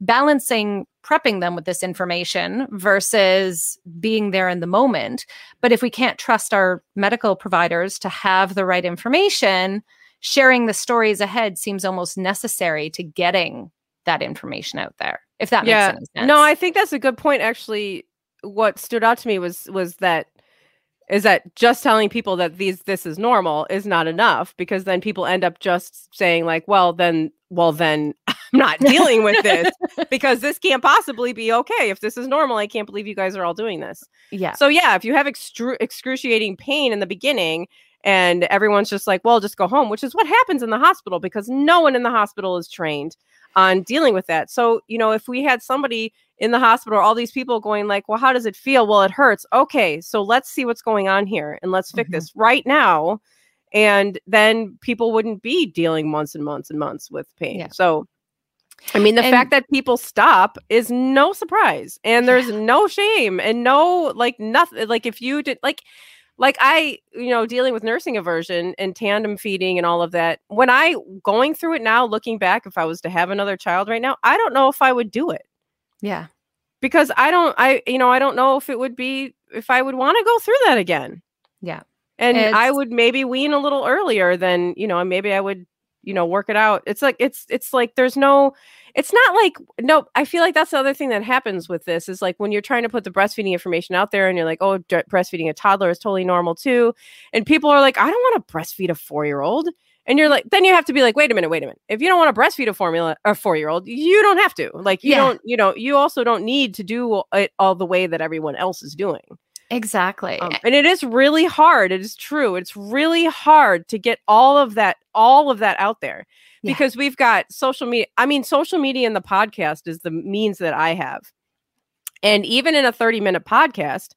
balancing prepping them with this information versus being there in the moment. But if we can't trust our medical providers to have the right information, sharing the stories ahead seems almost necessary to getting that information out there. If that yeah. makes sense. No, I think that's a good point actually. What stood out to me was was that is that just telling people that these this is normal is not enough because then people end up just saying like well then well then I'm not dealing with this because this can't possibly be okay. If this is normal, I can't believe you guys are all doing this. Yeah. So yeah, if you have extru- excruciating pain in the beginning and everyone's just like, well, just go home, which is what happens in the hospital because no one in the hospital is trained on dealing with that. So, you know, if we had somebody in the hospital, all these people going like, well, how does it feel? Well, it hurts. Okay, so let's see what's going on here and let's fix mm-hmm. this right now. And then people wouldn't be dealing months and months and months with pain. Yeah. So I mean, the and, fact that people stop is no surprise, and there's yeah. no shame and no like nothing. Like if you did like, like I, you know, dealing with nursing aversion and tandem feeding and all of that. When I going through it now, looking back, if I was to have another child right now, I don't know if I would do it. Yeah, because I don't, I you know, I don't know if it would be if I would want to go through that again. Yeah, and it's, I would maybe wean a little earlier than you know, maybe I would you know work it out it's like it's it's like there's no it's not like no i feel like that's the other thing that happens with this is like when you're trying to put the breastfeeding information out there and you're like oh d- breastfeeding a toddler is totally normal too and people are like i don't want to breastfeed a four year old and you're like then you have to be like wait a minute wait a minute. If you don't want to breastfeed a formula a four year old you don't have to. Like you yeah. don't you know you also don't need to do it all the way that everyone else is doing Exactly. Um, and it is really hard. It is true. It's really hard to get all of that all of that out there yeah. because we've got social media. I mean, social media and the podcast is the means that I have. And even in a 30 minute podcast,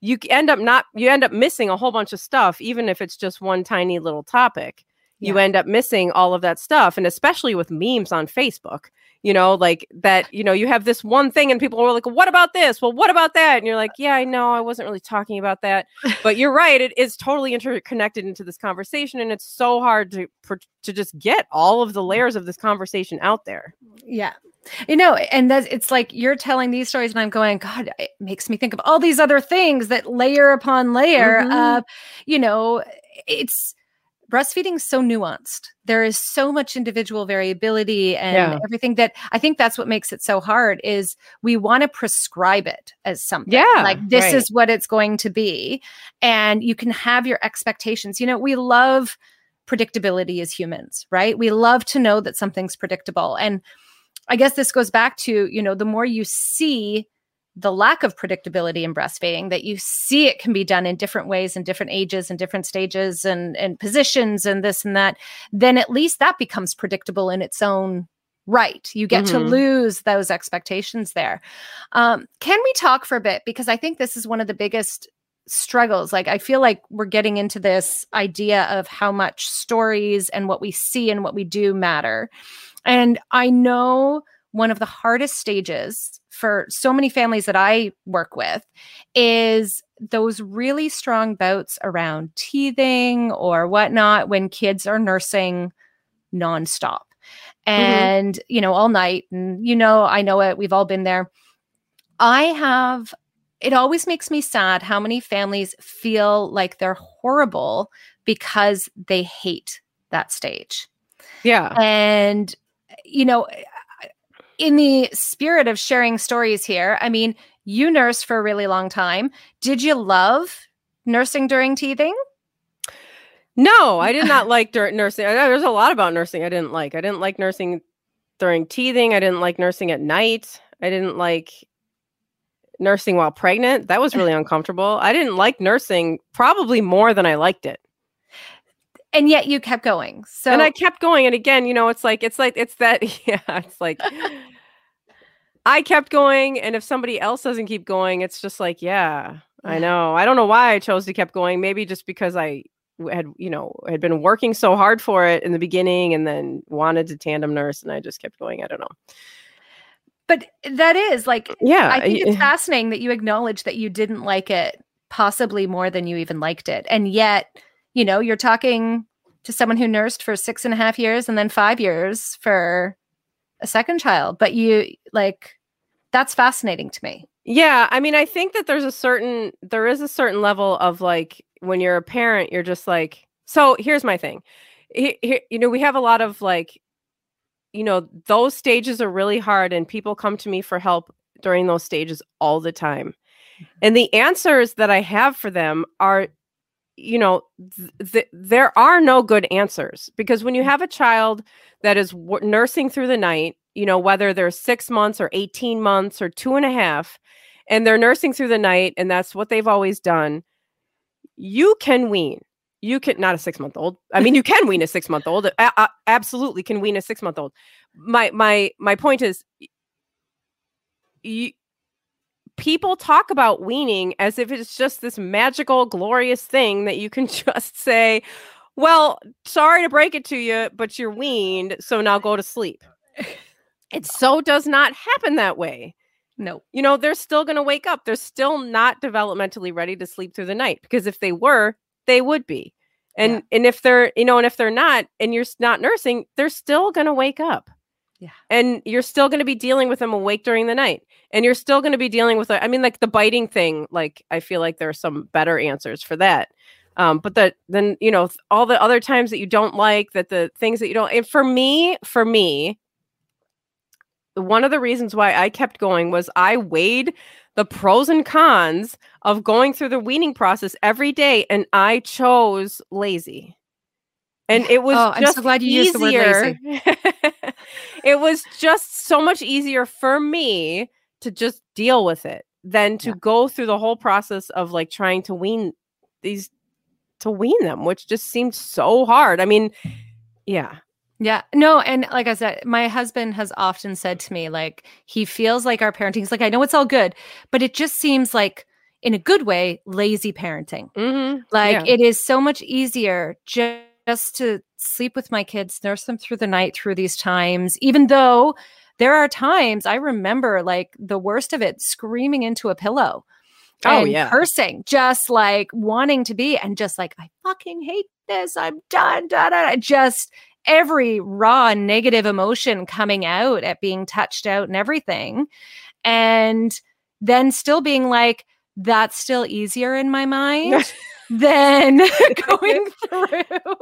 you end up not you end up missing a whole bunch of stuff even if it's just one tiny little topic. You Yeah. end up missing all of that stuff. And especially with memes on Facebook, you know, like that, you know, you have this one thing and people are like, what about this? Well, what about that? And you're like, yeah, I know, I wasn't really talking about that. But you're right, it is totally interconnected into this conversation. And it's so hard to to just get all of the layers of this conversation out there. Yeah. You know, and that's it's like you're telling these stories, and I'm going, God, it makes me think of all these other things that layer upon layer Mhm. of, you know, it's breastfeeding is so nuanced. There is so much individual variability and Yeah. everything that I think that's what makes it so hard is we want to prescribe it as something. Yeah, Like this right. is what it's going to be. And you can have your expectations. You know, we love predictability as humans, right? We love to know that something's predictable. And I guess this goes back to, you know, the more you see the lack of predictability in breastfeeding, that you see it can be done in different ways and different ages and different stages and, and positions and this and that, then at least that becomes predictable in its own right. You get to Mhm. lose those expectations there. Um, can we talk for a bit? Because I think this is one of the biggest struggles. Like, I feel like we're getting into this idea of how much stories and what we see and what we do matter. And I know one of the hardest stages for so many families that I work with is those really strong bouts around teething or whatnot when kids are nursing nonstop mm-hmm. and, you know, all night. And, you know, I know it, we've all been there. I have, it always makes me sad how many families feel like they're horrible because they hate that stage. Yeah. And, you know, in the spirit of sharing stories here, I mean, you nursed for a really long time. Did you love nursing during teething? No, I did not like dur- nursing. I There's a lot about nursing I didn't like. I didn't like nursing during teething. I didn't like nursing at night. I didn't like nursing while pregnant. That was really uncomfortable. I didn't like nursing probably more than I liked it. And yet you kept going. So and I kept going. And again, you know, it's like it's like it's that yeah, it's like I kept going, and if somebody else doesn't keep going, it's just like, yeah, I know. I don't know why I chose to keep going. Maybe just because I had, you know, had been working so hard for it in the beginning, and then wanted to tandem nurse, and I just kept going. I don't know. but that is like uh, Yeah, I think it's eh. fascinating that you acknowledge that you didn't like it possibly more than you even liked it. And yet, you know, you're talking to someone who nursed for six and a half years and then five years for a second child. But you like that's fascinating to me. Yeah, I mean, I think that there's a certain there is a certain level of like when you're a parent, you're just like. So here's my thing, He- he- you know, we have a lot of like, you know, those stages are really hard, and people come to me for help during those stages all the time, mm-hmm. and the answers that I have for them are, you know, th- th- there are no good answers because when you mm. have a child that is w- nursing through the night, you know, whether they're six months or 18 months or two and a half, and they're nursing through the night, and that's what they've always done, you can wean. You can not a six month old. I mean, you can wean a six month old. Absolutely can wean a six month old. My my my point is, you people talk about weaning as if it's just this magical, glorious thing that you can just say, "Well, sorry to break it to you, but you're weaned, so now go to sleep." It so does not happen that way No. you know, they're still going to wake up. They're still not developmentally ready to sleep through the night because if they were, they would be. And Yeah. and if they're, you know, and if they're not and you're not nursing, they're still going to wake up. Yeah. And you're still going to be dealing with them awake during the night. And you're still going to be dealing with I mean like the biting thing, like I feel like there are some better answers for that. Um, but that then, you know, all the other times that you don't like, that the things that you don't and for me, for me, one of the reasons why I kept going was I weighed the pros and cons of going through the weaning process every day, and I chose lazy. And it was Oh, I'm so just glad you used the word easier. it was just so much easier for me to just deal with it than to Yeah. go through the whole process of like trying to wean these to wean them, which just seemed so hard. I mean, yeah. Yeah. No, and like I said, my husband has often said to me, like, he feels like our parenting is like, I know it's all good, but it just seems like, in a good way, lazy parenting. Mm-hmm. Like, Yeah. it is so much easier ju- just to sleep with my kids, nurse them through the night through these times, even though there are times I remember like the worst of it screaming into a pillow. Oh, yeah. Cursing, just like wanting to be, and just like, I fucking hate this. I'm done. Da, da, da. Just every raw negative emotion coming out at being touched out and everything. And then still being like, that's still easier in my mind than going through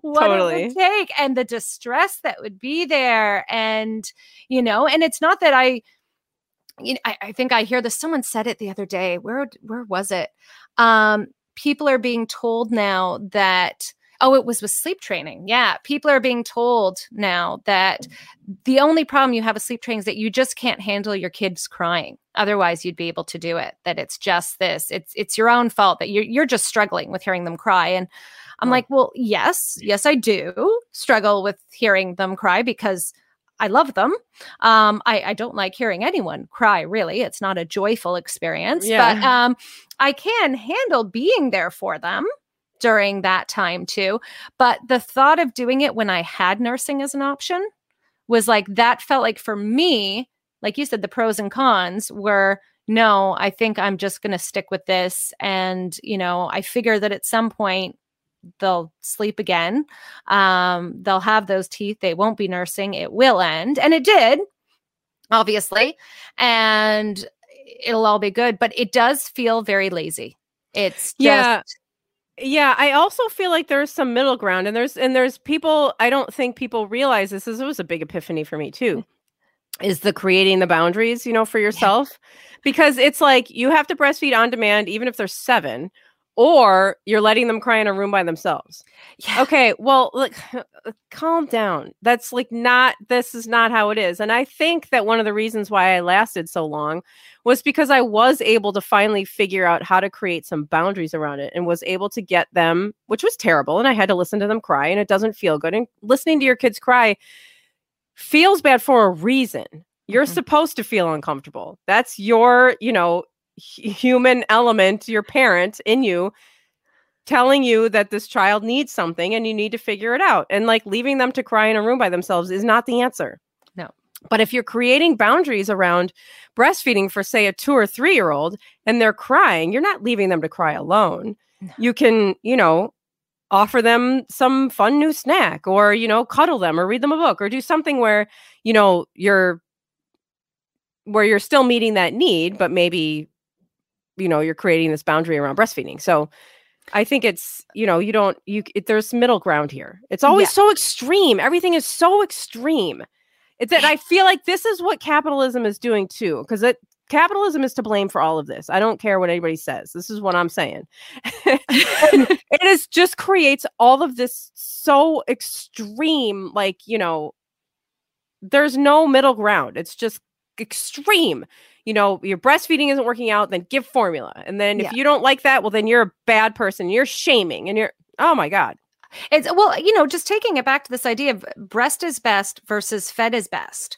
what Totally. it would take and the distress that would be there. And, you know, and it's not that I, you know, I, I think I hear this. Someone said it the other day. Where where was it? Um, people are being told now that oh, it was with sleep training. Yeah, people are being told now that the only problem you have with sleep training is that you just can't handle your kids crying. Otherwise, you'd be able to do it. That it's just this. It's it's your own fault that you're you're just struggling with hearing them cry. And I'm Oh. like, well, yes, yes, I do struggle with hearing them cry because I love them. Um, I, I don't like hearing anyone cry, really. It's not a joyful experience, but um, I can handle being there for them during that time too. But the thought of doing it when I had nursing as an option was like, that felt like for me, like you said, the pros and cons were no, I think I'm just going to stick with this. And, you know, I figure that at some point, they'll sleep again. Um, they'll have those teeth. They won't be nursing. It will end. And it did, obviously. And it'll all be good. But it does feel very lazy. It's just, Yeah. Yeah, I also feel like there's some middle ground and there's and there's people I don't think people realize this is it was a big epiphany for me too. Mm. Is the creating the boundaries, you know, for yourself. Because it's like you have to breastfeed on demand even if they're 7 or you're letting them cry in a room by themselves. yeah. Okay, well, look, calm down. That's like not this is not how it is. And I think that one of the reasons why I lasted so long was because I was able to finally figure out how to create some boundaries around it and was able to get them, which was terrible. And I had to listen to them cry, and it doesn't feel good. And listening to your kids cry feels bad for a reason. You're Mhm. supposed to feel uncomfortable. That's your, you know, human element, your parent in you telling you that this child needs something and you need to figure it out. And like leaving them to cry in a room by themselves is not the answer. No. But if you're creating boundaries around breastfeeding for, say, a two or three year old and they're crying, you're not leaving them to cry alone. No. You can, you know, offer them some fun new snack or, you know, cuddle them or read them a book or do something where, you know, you're where you're still meeting that need, but maybe, you know, you're creating this boundary around breastfeeding. So I think it's, you know, you don't, you, it, there's middle ground here. It's always Yeah. so extreme. Everything is so extreme. It's that I feel like this is what capitalism is doing too, because it, capitalism is to blame for all of this. I don't care what anybody says. This is what I'm saying. It is just creates all of this so extreme, like, you know, there's no middle ground. It's just extreme. You know, your breastfeeding isn't working out, then give formula. And then if Yeah. you don't like that, well, then you're a bad person. You're shaming and you're, oh my God. It's well, you know, just taking it back to this idea of breast is best versus fed is best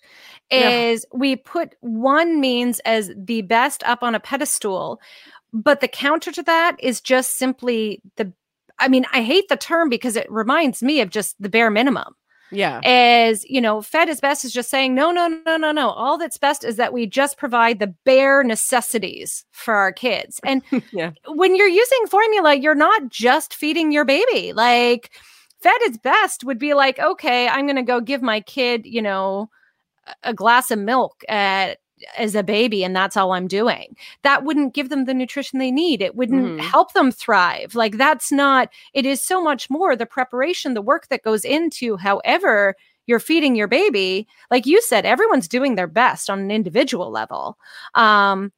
Yeah. is we put one means as the best up on a pedestal, but the counter to that is just simply the I mean, I hate the term because it reminds me of just the bare minimum. Yeah. Is, you know, fed is best is just saying, no, no, no, no, no. All that's best is that we just provide the bare necessities for our kids. And Yeah. when you're using formula, you're not just feeding your baby. Like fed is best would be like, okay, I'm going to go give my kid, you know, a- a glass of milk at as a baby and that's all I'm doing. That wouldn't give them the nutrition they need. It wouldn't Mhm. help them thrive. Like that's not it is so much more the preparation, the work that goes into however you're feeding your baby. Like you said, everyone's doing their best on an individual level. Um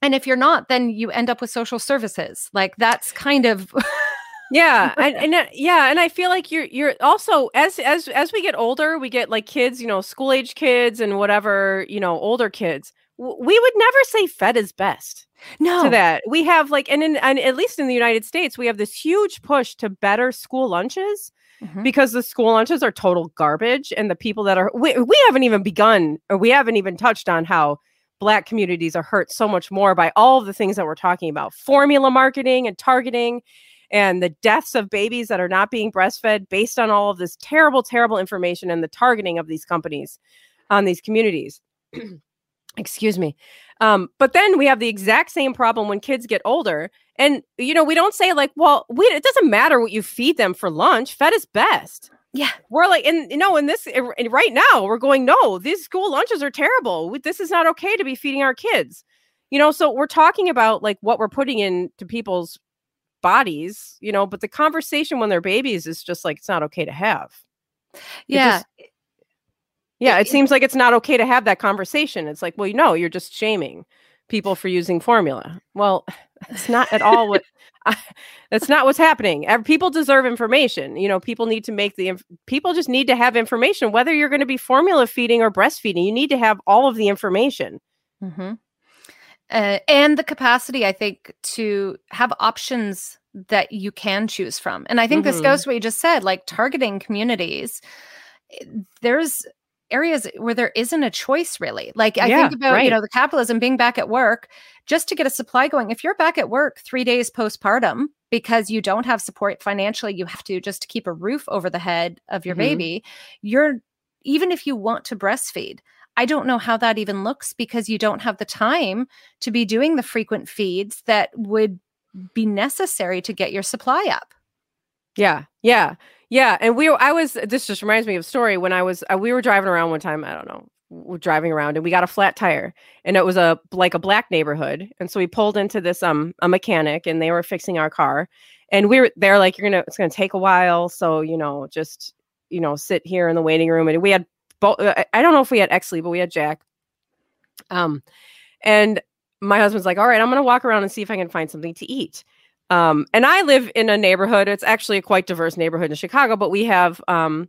and if you're not, then you end up with social services. Like that's kind of yeah and, and uh, yeah and i feel like you're you're also as as as we get older we get like kids you know school age kids and whatever you know older kids we would never say fed is best no to that we have like and in and at least in the united states we have this huge push to better school lunches Mhm. because the school lunches are total garbage and the people that are we, we haven't even begun or we haven't even touched on how black communities are hurt so much more by all of the things that we're talking about formula marketing and targeting and the deaths of babies that are not being breastfed based on all of this terrible, terrible information and the targeting of these companies on these communities. Excuse me. Um, but then we have the exact same problem when kids get older. And, you know, we don't say, like, well, we, it doesn't matter what you feed them for lunch, fed is best. Yeah. We're like, and you know, in this and right now, we're going, no, these school lunches are terrible. This is not okay to be feeding our kids. You know, so we're talking about like what we're putting into people's bodies, you know, but the conversation when they're babies is just like it's not okay to have. Yeah. Just, yeah, it, it seems like it's not okay to have that conversation. It's like, well, you know, you're just shaming people for using formula. Well, it's not at all what I, that's not what's happening. People deserve information. You know, people need to make the inf- people just need to have information whether you're going to be formula feeding or breastfeeding. You need to have all of the information. Mm-hmm. Uh, and the capacity, I think, to have options that you can choose from. And I think mm-hmm. this goes to what you just said, like targeting communities. Eh, there's areas where there isn't a choice really. Like I yeah, think about, right. you know, the capitalism being back at work just to get a supply going. If you're back at work 3 days postpartum because you don't have support financially, you have to just to keep a roof over the head of your mm-hmm. baby, you're even if you want to breastfeed, I don't know how that even looks because you don't have the time to be doing the frequent feeds that would be necessary to get your supply up. Yeah. Yeah. Yeah, and we I was this just reminds me of a story when I was uh, we were driving around one time, I don't know, we're driving around and we got a flat tire and it was a like a black neighborhood and so we pulled into this um a mechanic and they were fixing our car and we were they're like you're gonna it's gonna take a while so you know just you know sit here in the waiting room and we had both uh, i don't know if we had exley but we had jack um and my husband's like all right i'm gonna walk around and see if i can find something to eat um, and I live in a neighborhood. It's actually a quite diverse neighborhood in Chicago, but we have um,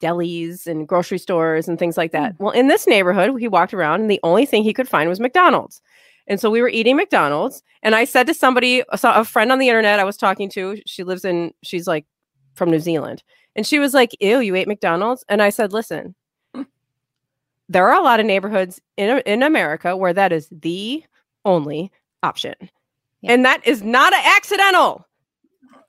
delis and grocery stores and things like that. Mm. Well, in this neighborhood, he walked around and the only thing he could find was McDonald's. And so we were eating McDonald's. And I said to somebody, a friend on the internet I was talking to, she lives in, she's like from New Zealand. And she was like, Ew, you ate McDonald's? And I said, Listen, there are a lot of neighborhoods in, in America where that is the only option. Yeah. And that is not an accidental.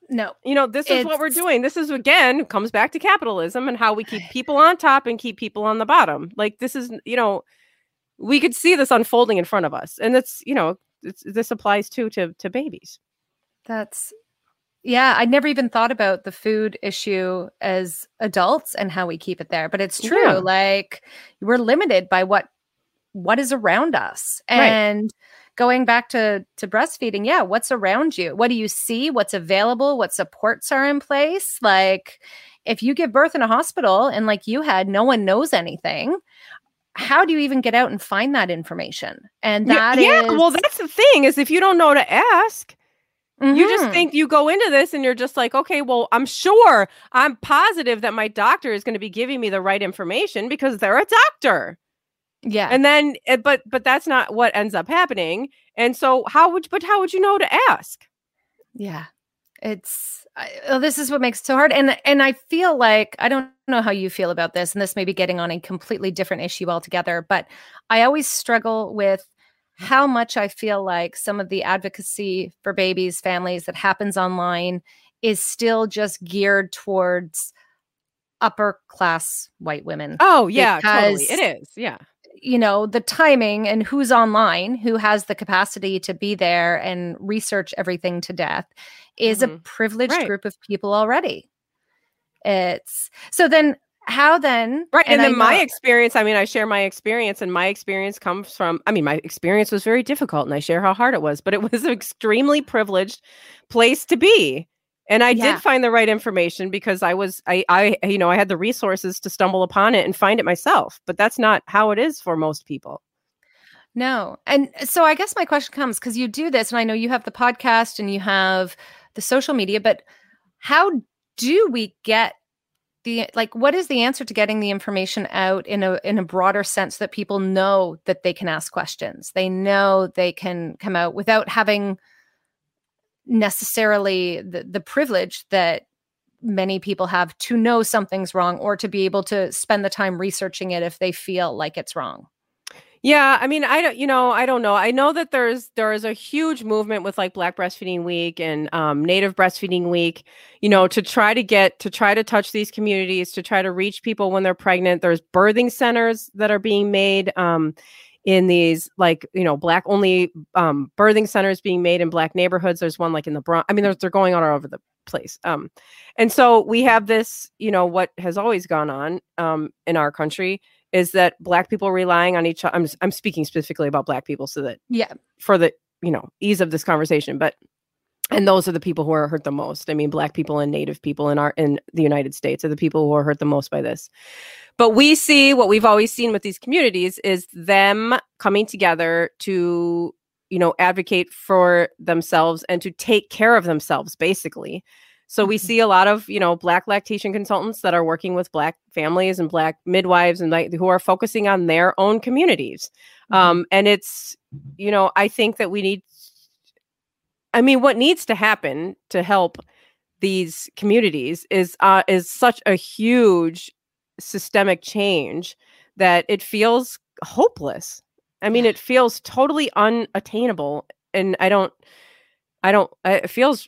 No. You know, this is what we're doing. This is again comes back to capitalism and how we keep people on top and keep people on the bottom. Like this is, you know, we could see this unfolding in front of us. And it's, you know, it's, this applies too to to babies. That's yeah, I never even thought about the food issue as adults and how we keep it there, but it's true. Yeah. Like we're limited by what what is around us. And right going back to to breastfeeding yeah what's around you what do you see what's available what supports are in place like if you give birth in a hospital and like you had no one knows anything how do you even get out and find that information and that yeah, is... well that's the thing is if you don't know to ask Mm-hmm. You just mm-hmm. think you go into this and you're just like, okay, well, I'm sure, I'm positive that my doctor is going to be giving me the right information because they're a doctor. Yeah. And then eh, but but that's not what ends up happening. And so how would but how would you know to ask? Yeah. It's well, this is what makes it so hard and and I feel like I don't know how you feel about this and this may be getting on a completely different issue altogether, but I always struggle with how much I feel like some of the advocacy for babies, families that happens online is still just geared towards upper class white women. Oh, yeah, totally. It is. Yeah you know the timing and who's online who has the capacity to be there and research everything to death is mm-hmm. a privileged right. group of people already it's so then how then right and, and then my experience i mean i share my experience and my experience comes from i mean my experience was very difficult and i share how hard it was but it was an extremely privileged place to be and i yeah. did find the right information because i was i i you know i had the resources to stumble upon it and find it myself but that's not how it is for most people no and so i guess my question comes because you do this and i know you have the podcast and you have the social media but how do we get the like what is the answer to getting the information out in a in a broader sense that people know that they can ask questions they know they can come out without having necessarily the, the privilege that many people have to know something's wrong or to be able to spend the time researching it if they feel like it's wrong. Yeah, I mean, I don't, you know, I don't know. I know that there's there is a huge movement with like Black Breastfeeding Week and um, Native Breastfeeding Week, you know, to try to get to try to touch these communities, to try to reach people when they're pregnant. There's birthing centers that are being made um, in these like you know black only um, birthing centers being made in black neighborhoods. There's one like in the Bronx. I mean, they're going on all over the place. Um, and so we have this, you know, what has always gone on um, in our country is that black people relying on each other. I'm, I'm speaking specifically about black people so that, yeah, for the, you know, ease of this conversation, but, and those are the people who are hurt the most. I mean, black people and native people in our, in the United States are the people who are hurt the most by this. But we see what we've always seen with these communities is them coming together to, you know, advocate for themselves and to take care of themselves, basically so we mm-hmm. see a lot of, you know, black lactation consultants that are working with black families and black midwives and like who are focusing on their own communities. Mm-hmm. Um, and it's, you know, I think that we need I mean, what needs to happen to help these communities is uh, is such a huge systemic change that it feels hopeless. I mean, it feels totally unattainable, and I don't, I don't. It feels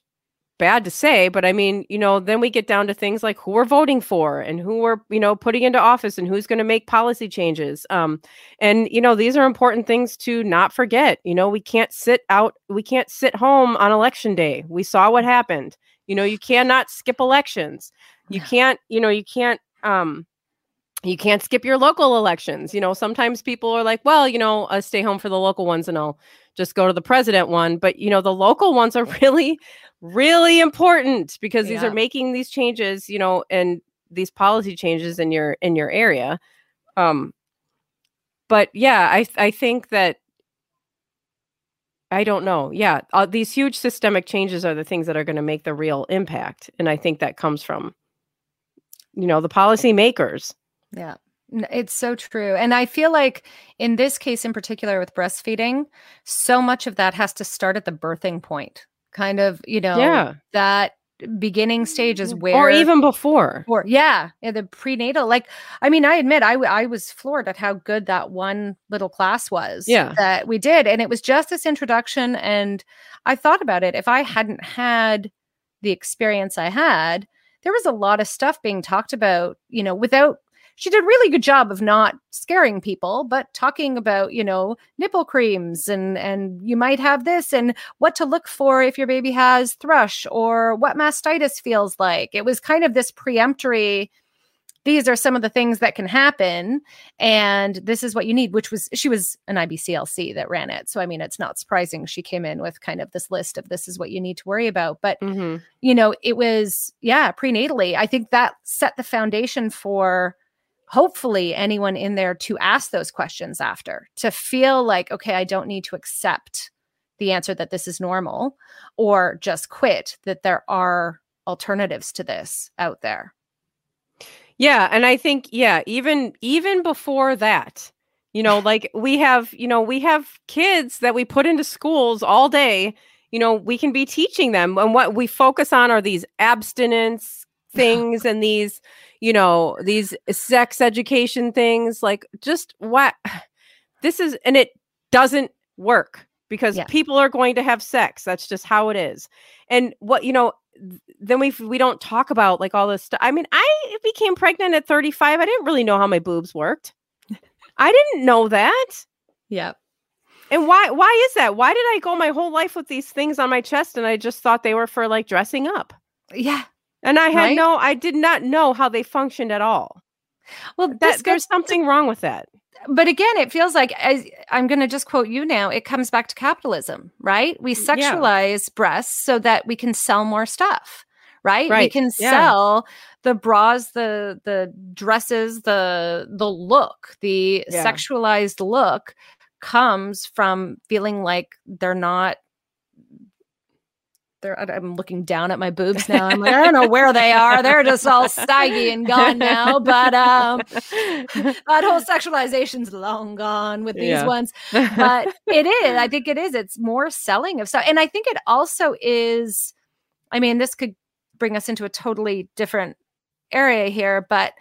bad to say, but I mean, you know, then we get down to things like who we're voting for and who we're, you know, putting into office and who's going to make policy changes. Um, and you know, these are important things to not forget. You know, we can't sit out, we can't sit home on election day. We saw what happened. You know, you cannot skip elections. You can't, you know, you can't um you can't skip your local elections. You know, sometimes people are like, well, you know, I'll stay home for the local ones and I'll just go to the president one. But, you know, the local ones are really really important because these are making these changes, you know, and these policy changes in your in your area. Um but yeah, I I think that I don't know. Yeah, uh, these huge systemic changes are the things that are going to make the real impact, and I think that comes from, you know, the policy makers. Yeah, it's so true, and I feel like in this case in particular with breastfeeding, so much of that has to start at the birthing point kind of, you know, yeah. that beginning stage is where or even before or yeah, yeah the prenatal like i mean i admit I, I was floored at how good that one little class was yeah that we did and it was just this introduction and i thought about it if i hadn't had the experience i had there was a lot of stuff being talked about you know without she did a really good job of not scaring people, but talking about, you know, nipple creams and and you might have this and what to look for if your baby has thrush or what mastitis feels like. It was kind of this preemptory these are some of the things that can happen and this is what you need which was she was an ibclc that ran it so i mean it's not surprising she came in with kind of this list of this is what you need to worry about but mm-hmm. you know it was yeah prenatally i think that set the foundation for hopefully anyone in there to ask those questions after to feel like okay i don't need to accept the answer that this is normal or just quit that there are alternatives to this out there. Yeah and i think yeah even even before that you know like we have you know we have kids that we put into schools all day you know we can be teaching them and what we focus on are these abstinence things and these you know these sex education things like just what this is and it doesn't work because yeah. people are going to have sex. That's just how it is. And what you know then we we don't talk about like all this stuff i mean i became pregnant at 35 i didn't really know how my boobs worked. I didn't know that. Yeah. And why why is that? Why did i go my whole life with these things on my chest and i just thought they were for like dressing up? Yeah and I had right? no, I did not know how they functioned at all. Well, that, there's something wrong with that. But again, it feels like as, I'm going to just quote you now. It comes back to capitalism, right? We mm, sexualize yeah. breasts so that we can sell more stuff, right? right. We can yeah. sell the bras, the the dresses, the the look, the yeah. sexualized look comes from feeling like they're not they're I'm looking down at my boobs now. I'm like, I don't know where they are. They're just all saggy and gone now. But um that whole sexualization's long gone with these yeah. ones. But it is, I think it is. It's more selling of stuff. And I think it also is, I mean, this could bring us into a totally different area here, but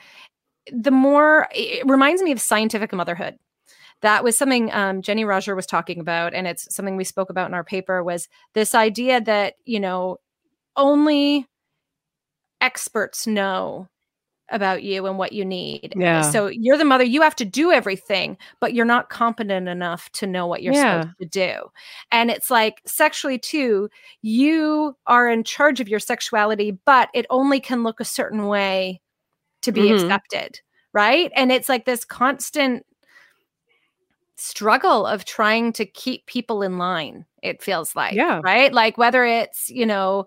the more it reminds me of scientific motherhood that was something um, Jenny Roger was talking about, and it's something we spoke about in our paper. Was this idea that you know only experts know about you and what you need. Yeah. So you're the mother, you have to do everything, but you're not competent enough to know what you're Yeah. supposed to do. And it's like sexually too, you are in charge of your sexuality, but it only can look a certain way to be Mhm. accepted, right? And it's like this constant struggle of trying to keep people in line it feels like Yeah. right like whether it's you know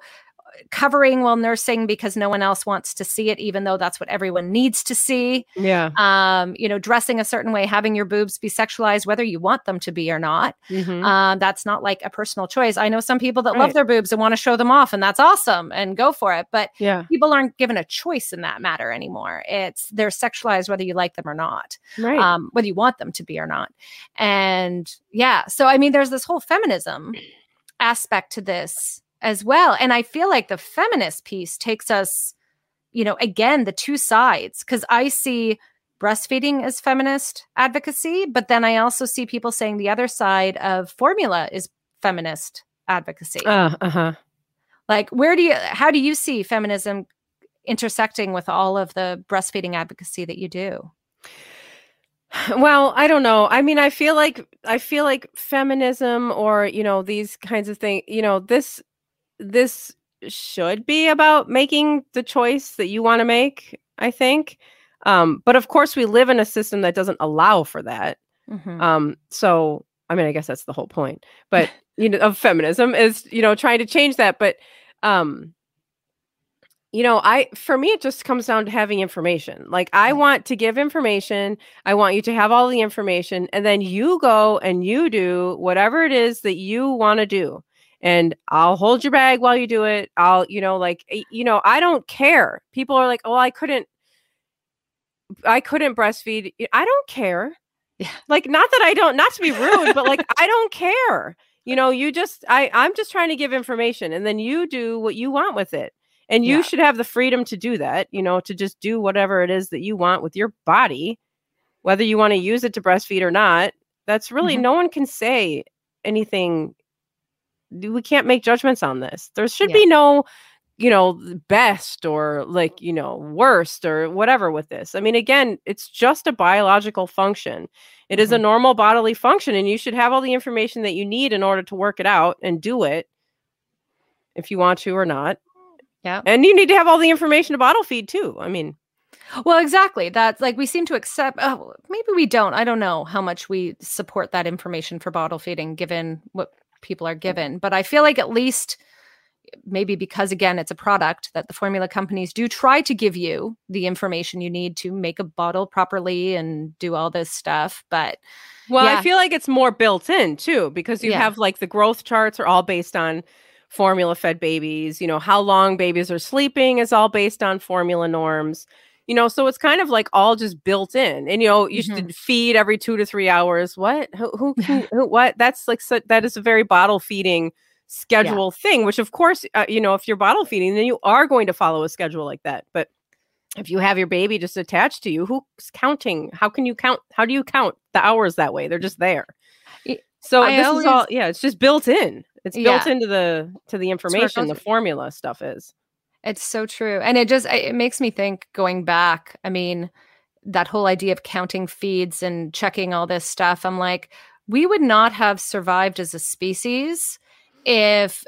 covering while nursing because no one else wants to see it even though that's what everyone needs to see Yeah. um you know dressing a certain way having your boobs be sexualized whether you want them to be or not Mhm. um that's not like a personal choice i know some people that love their boobs and want to show them off and that's awesome and go for it but yeah. people aren't given a choice in that matter anymore it's they're sexualized whether you like them or not Right. um, whether you want them to be or not. And yeah, so I mean, there's this whole feminism aspect to this as well. And I feel like the feminist piece takes us, you know, again, the two sides, because I see breastfeeding as feminist advocacy, but then I also see people saying the other side of formula is feminist advocacy. uh, uh-huh. like, where do you, how do you see feminism intersecting with all of the breastfeeding advocacy that you do? Well, I don't know. I mean, I feel like I feel like feminism or, you know, these kinds of things, you know, this this should be about making the choice that you want to make, I think. Um, but of course we live in a system that doesn't allow for that. Mhm. Um, so I mean, I guess that's the whole point. But you know, of feminism is, you know, trying to change that. But um, you know, I for me it just comes down to having information. Like I want to give information. I want you to have all the information, and then you go and you do whatever it is that you want to do. And I'll hold your bag while you do it. I'll, you know, like you know, I don't care. People are like, "Oh, I couldn't I couldn't breastfeed." I don't care. Yeah. Like not that I don't not to be rude, but like I don't care. You know, you just I I'm just trying to give information and then you do what you want with it. And you Yeah. should have the freedom to do that, you know, to just do whatever it is that you want with your body, whether you want to use it to breastfeed or not. That's really Mhm. no one can say anything. We can't make judgments on this. There should Yeah. be no, you know, best or like, you know, worst or whatever with this. I mean, again, it's just a biological function. It is a Mhm. normal bodily function, and you should have all the information that you need in order to work it out and do it if you want to or not. Yeah. And you need to have all the information to bottle feed too. I mean, Well, exactly. That's like we seem to accept. Oh, maybe we don't. I don't know how much we support that information for bottle feeding, given what people are given. But I feel like at least, maybe because again, it's a product that the formula companies do try to give you the information you need to make a bottle properly and do all this stuff. But well, Yeah. I feel like it's more built in too because you Yeah. have like the growth charts are all based on formula fed babies. You know, how long babies are sleeping is all based on formula norms. You know, so it's kind of like all just built in. And you know, you should feed every two to three hours. What? Who? Who? can- who what? That's like so, that is a very bottle feeding schedule thing. Which of course, uh, you know, if you're bottle feeding, then you are going to follow a schedule like that. But if you have your baby just attached to you, who's counting? How can you count? How do you count the hours that way? They're just there. So I this is all yeah, it's just built in. It's built Yeah. into the to the information, the formula stuff is. It's so true. And it just it makes me think going back, I mean, that whole idea of counting feeds and checking all this stuff. I'm like, we would not have survived as a species if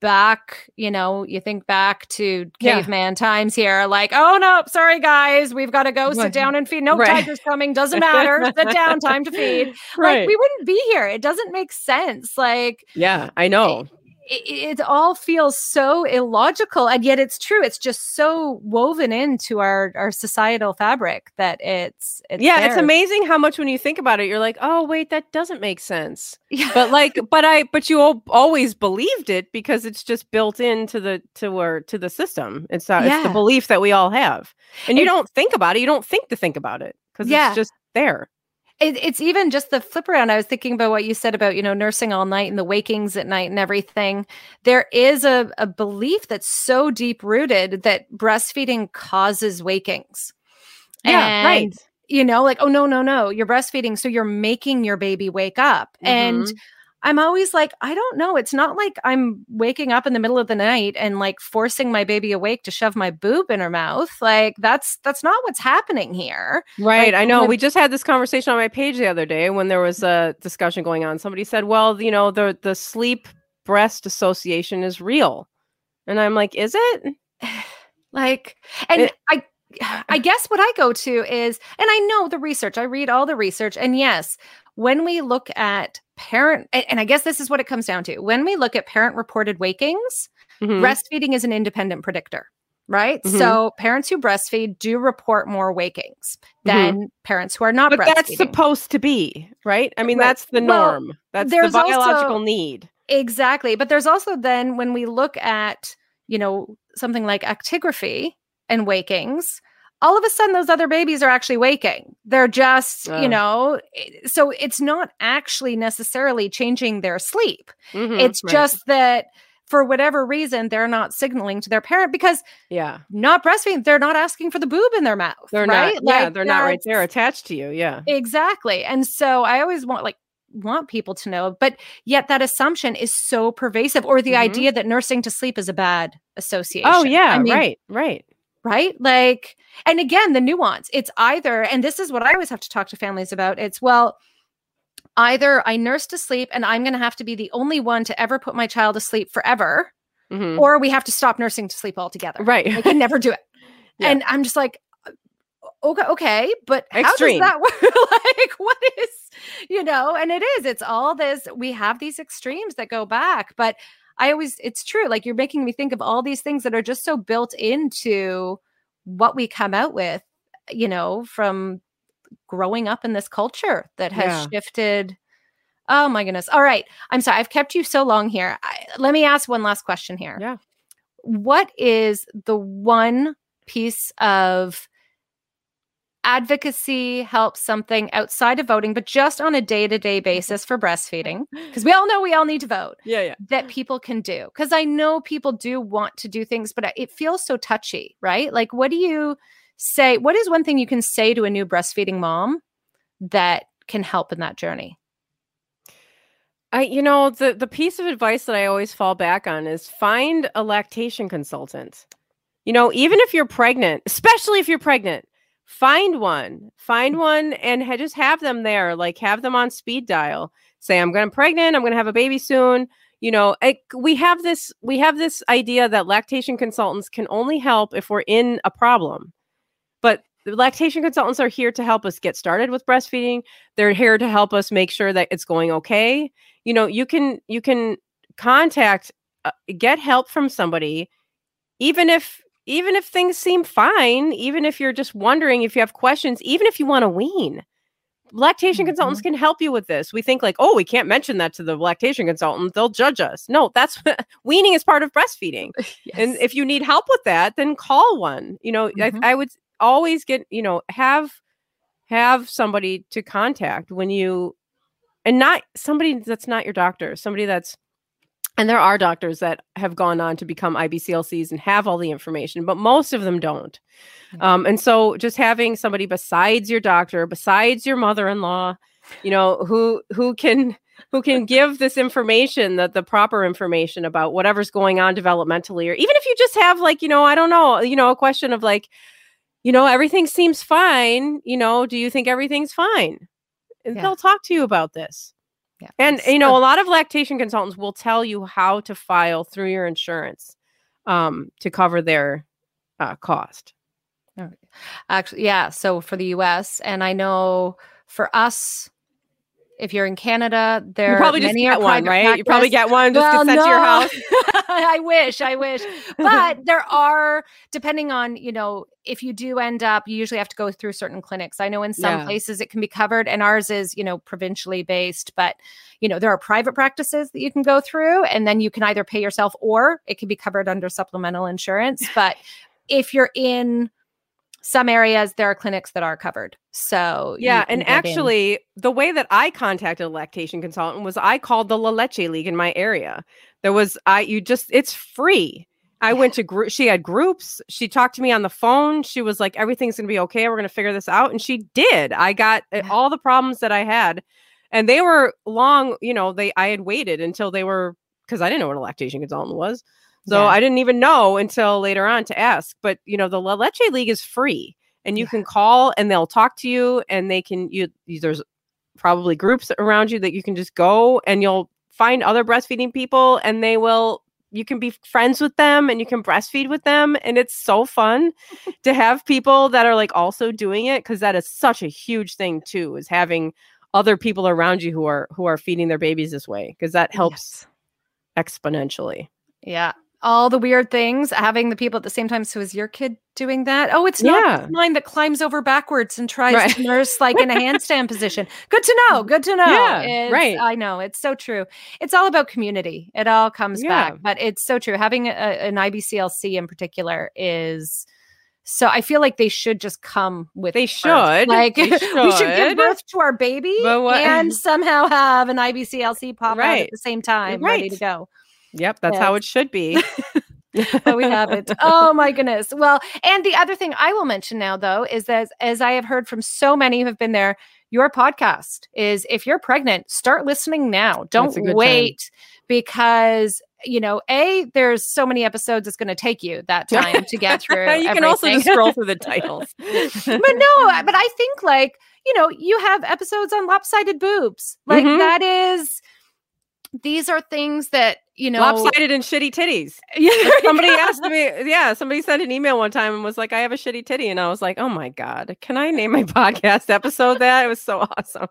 back, you know, you think back to Yeah. caveman times here, like, oh no, sorry guys, we've got to go sit down and feed. No Right. tiger's coming, doesn't matter. sit down, time to feed. Like we wouldn't be here. It doesn't make sense. Like yeah, I know. It, it all feels so illogical and yet it's true it's just so woven into our our societal fabric that it's, it's yeah, it's amazing how much when you think about it, you're like, oh wait, that doesn't make sense. yeah. But like, but I, but you al- always believed it because it's just built into the to our to the system. It's uh, it's the belief that we all have, and you It's- don't think about it. You don't think to think about it because Yeah. it's just there. It, it's even just the flip around i was thinking about what you said about you know nursing all night and the wakings at night and everything there is a, a belief that's so deep rooted that breastfeeding causes wakings Yeah, And right. you know, like, oh, no, no, no, you're breastfeeding. So you're making your baby wake up. Mm-hmm. And I'm always like, I don't know. It's not like I'm waking up in the middle of the night and like forcing my baby awake to shove my boob in her mouth. Like that's that's not what's happening here. Right. Like, I know. When- we just had this conversation on my page the other day when there was a discussion going on. Somebody said, "Well, you know, the the sleep breast association is real." And I'm like, "Is it?" like and it- I I guess what I go to is, and I know the research, I read all the research. And yes, when we look at parent, and I guess this is what it comes down to when we look at parent reported wakings, mm-hmm. breastfeeding is an independent predictor. Right. Mm-hmm. So parents who breastfeed do report more wakings than mm-hmm. parents who are not but breastfeeding. That's supposed to be, right? I mean, right. that's the norm. Well, that's the biological also, need. Exactly. But there's also then when we look at, you know, something like actigraphy and wakings, all of a sudden those other babies are actually waking. They're just, you know, so it's not actually necessarily changing their sleep. Mm-hmm, it's right. just that for whatever reason they're not signaling to their parent because yeah not breastfeeding they're not asking for the boob in their mouth they're right? not yeah they're not right there attached to you yeah exactly and so i always want like want people to know but yet that assumption is so pervasive or the mm-hmm. idea that nursing to sleep is a bad oh, association oh yeah I mean, right right right? Like, and again, the nuance it's either, and this is what I always have to talk to families about it's, well, either I nurse to sleep and I'm going to have to be the only one to ever put my child to sleep forever, mm-hmm. or we have to stop nursing to sleep altogether. Right. I can never do it. yeah. And I'm just like, okay, okay, but how Extreme. does that work? like, what is, you know, and it is, it's all this, we have these extremes that go back, but I always, it's true. Like you're making me think of all these things that are just so built into what we come out with, you know, from growing up in this culture that has yeah. shifted. Oh my goodness. All right. I'm sorry. I've kept you so long here. I, let me ask one last question here. Yeah. What is the one piece of advocacy helps something outside of voting, but just on a day to day basis for breastfeeding, because we all know we all need to vote. Yeah, yeah. That people can do. Because I know people do want to do things, but uh, it feels so touchy, right? Like, what do you say? What is one thing you can say to a new breastfeeding mom that can help in that journey? I, you know, the the piece of advice that I always fall back on is find a lactation consultant. You know, even if you're pregnant, especially if you're pregnant, find one find one and ha- just have them there like have them on speed dial. Say i'm going to pregnant i'm going to have a baby soon you know I, we have this we have this idea that lactation consultants can only help if we're in a problem. But the lactation consultants are here to help us get started with breastfeeding. They're here to help us make sure that it's going okay. You know you can you can contact uh, get help from somebody even if even if things seem fine, even if you're just wondering if you have questions, even if you want to wean, lactation mm-hmm. consultants can help you with this. We think like, oh, we can't mention that to the lactation consultant; they'll judge us. No, that's weaning is part of breastfeeding, yes. and if you need help with that, then call one. You know, mm-hmm. I, I would always get you know have have somebody to contact when you and not somebody that's not your doctor, somebody that's and there are doctors that have gone on to become IBCLCs and have all the information, but most of them don't. Mm-hmm. Um, and so just having somebody besides your doctor, besides your mother-in-law, you know, who who can who can give this information, that the proper information about whatever's going on developmentally, or even if you just have like, you know, I don't know, you know, a question of like, you know, everything seems fine, you know, do you think everything's fine? Yeah. They'll talk to you about this. Yeah. And you know, a lot of lactation consultants will tell you how to file through your insurance um, to cover their uh, cost. Actually, yeah. So for the U.S. and I know for us, if you're in Canada, there you probably just get one, right? Practice. You probably get one just well, to no. your house. I wish, I wish. But there are, depending on, you know, if you do end up, you usually have to go through certain clinics. I know in some yeah. places it can be covered, and ours is, you know, provincially based. But, you know, there are private practices that you can go through, and then you can either pay yourself or it can be covered under supplemental insurance. But if you're in some areas there are clinics that are covered so yeah and actually in. the way that i contacted a lactation consultant was i called the la leche league in my area there was i you just it's free I went to group. She had groups. She talked to me on the phone. She was like, "Everything's gonna be okay. We're gonna figure this out," and she did. I got uh, all the problems that I had, and they were long. You know, they I had waited until they were because I didn't know what a lactation consultant was, so Yeah. I didn't even know until later on to ask. But you know, the La Leche League is free, and you Yeah. can call and they'll talk to you, and they can you. There's probably groups around you that you can just go and you'll find other breastfeeding people, and they will you can be friends with them and you can breastfeed with them and it's so fun to have people that are like also doing it because that is such a huge thing too is having other people around you who are who are feeding their babies this way because that helps exponentially Yeah. All the weird things, having the people at the same time. So is your kid doing that? Oh, it's not Yeah. mine that climbs over backwards and tries Right. to nurse like in a handstand position. Good to know. Good to know. Yeah, It's- right. I know. It's so true. It's all about community. It all comes Yeah. back. But it's so true. Having a, an IBCLC in particular is so I feel like they should just come with They birth. should. Like They we should give birth to our baby and somehow have an IBCLC pop out at the same time, ready to go. Yep that's how it should be but we haven't. Oh my goodness. Well, and the other thing I will mention now, though, is that as I have heard from so many who have been there, your podcast is if you're pregnant, start listening now. Don't good time. wait because you know, a there's so many episodes it's going to take you that time to get through. you can also just scroll through the titles but no, but I think like you know, you have episodes on lopsided boobs. Like Mhm. that is. These are things that you know. lopsided and shitty titties Yeah, somebody asked me yeah somebody sent an email one time and was like i have a shitty titty and i was like oh my god can i name my podcast episode that it was so awesome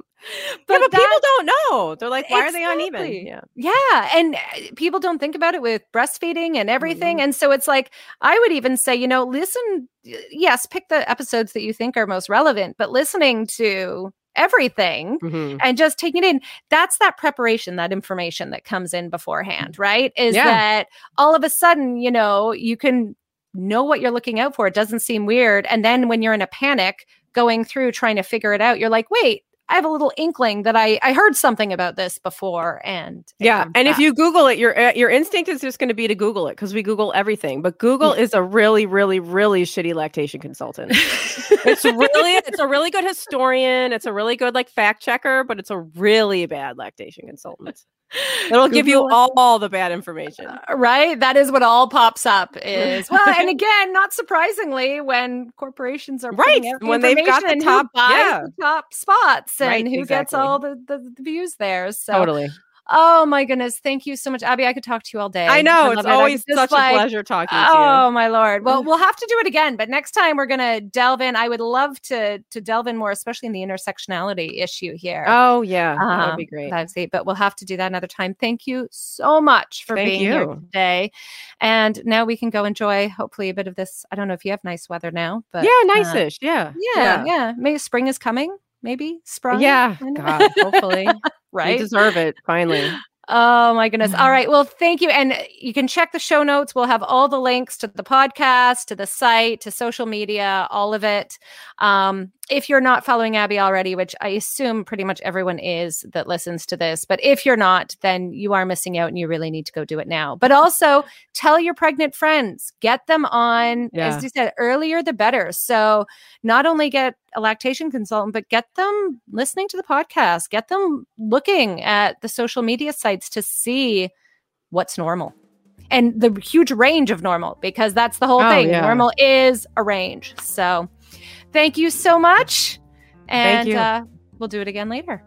But yeah, but people don't know they're like why are they uneven yeah Yeah. And uh, people don't think about it with breastfeeding and everything. Mm-hmm. And so it's like, I would even say, you know, listen, yes, pick the episodes that you think are most relevant, but listening to everything Mhm. and just taking it in, that's that preparation, that information that comes in beforehand, right? Is Yeah. that all of a sudden, you know, you can know what you're looking out for. It doesn't seem weird. And then when you're in a panic going through trying to figure it out, you're like, wait, I have a little inkling that I I heard something about this before, and yeah and if you google it your uh, your instinct is just going to be to google it because we google everything but google is a really really really shitty lactation consultant. It's really it's a really good historian it's a really good like fact checker but it's a really bad lactation consultant it'll give you all, all the bad information. Uh, right? That is what all pops up is well and again not surprisingly when corporations are Right, when they've got the top- yeah. the top spots? And Right, who gets all the, the, the views there? So totally oh my goodness thank you so much abby i could talk to you all day i know love it's it. Always such like, a pleasure talking to you Oh my lord. Well, we'll have to do it again, but next time we're gonna delve in. I would love to to delve in more, especially in the intersectionality issue here. oh yeah that would be Um, great That's it. But we'll have to do that another time. Thank you so much for Thank being here today. And now we can go enjoy hopefully a bit of this. I don't know if you have nice weather now, but yeah uh, nice-ish yeah yeah, yeah. Maybe spring is coming. Maybe sprung. yeah god hopefully right? we deserve it finally Oh my goodness. All right. Well, thank you. And you can check the show notes. We'll have all the links to the podcast, to the site, to social media, all of it. Um, if you're not following Abby already, which I assume pretty much everyone is that listens to this, but if you're not, then you are missing out and you really need to go do it now. But also tell your pregnant friends, get them on, Yeah. as you said, earlier the better. So not only get a lactation consultant, but get them listening to the podcast, get them looking at the social media sites to see what's normal and the huge range of normal, because that's the whole Oh, thing. yeah. Normal is a range. So thank you so much. And. Uh, we'll do it again later.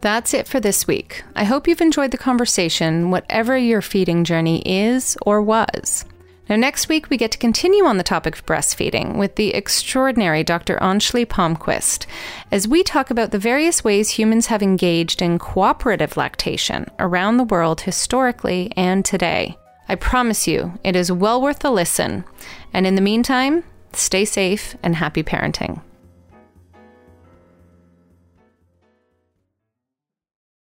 That's it for this week. I hope you've enjoyed the conversation, whatever your feeding journey is or was. Now, next week, we get to continue on the topic of breastfeeding with the extraordinary Dr. Aunchalee Palmquist as we talk about the various ways humans have engaged in cooperative lactation around the world historically and today. I promise you, it is well worth the listen. And in the meantime, stay safe and happy parenting.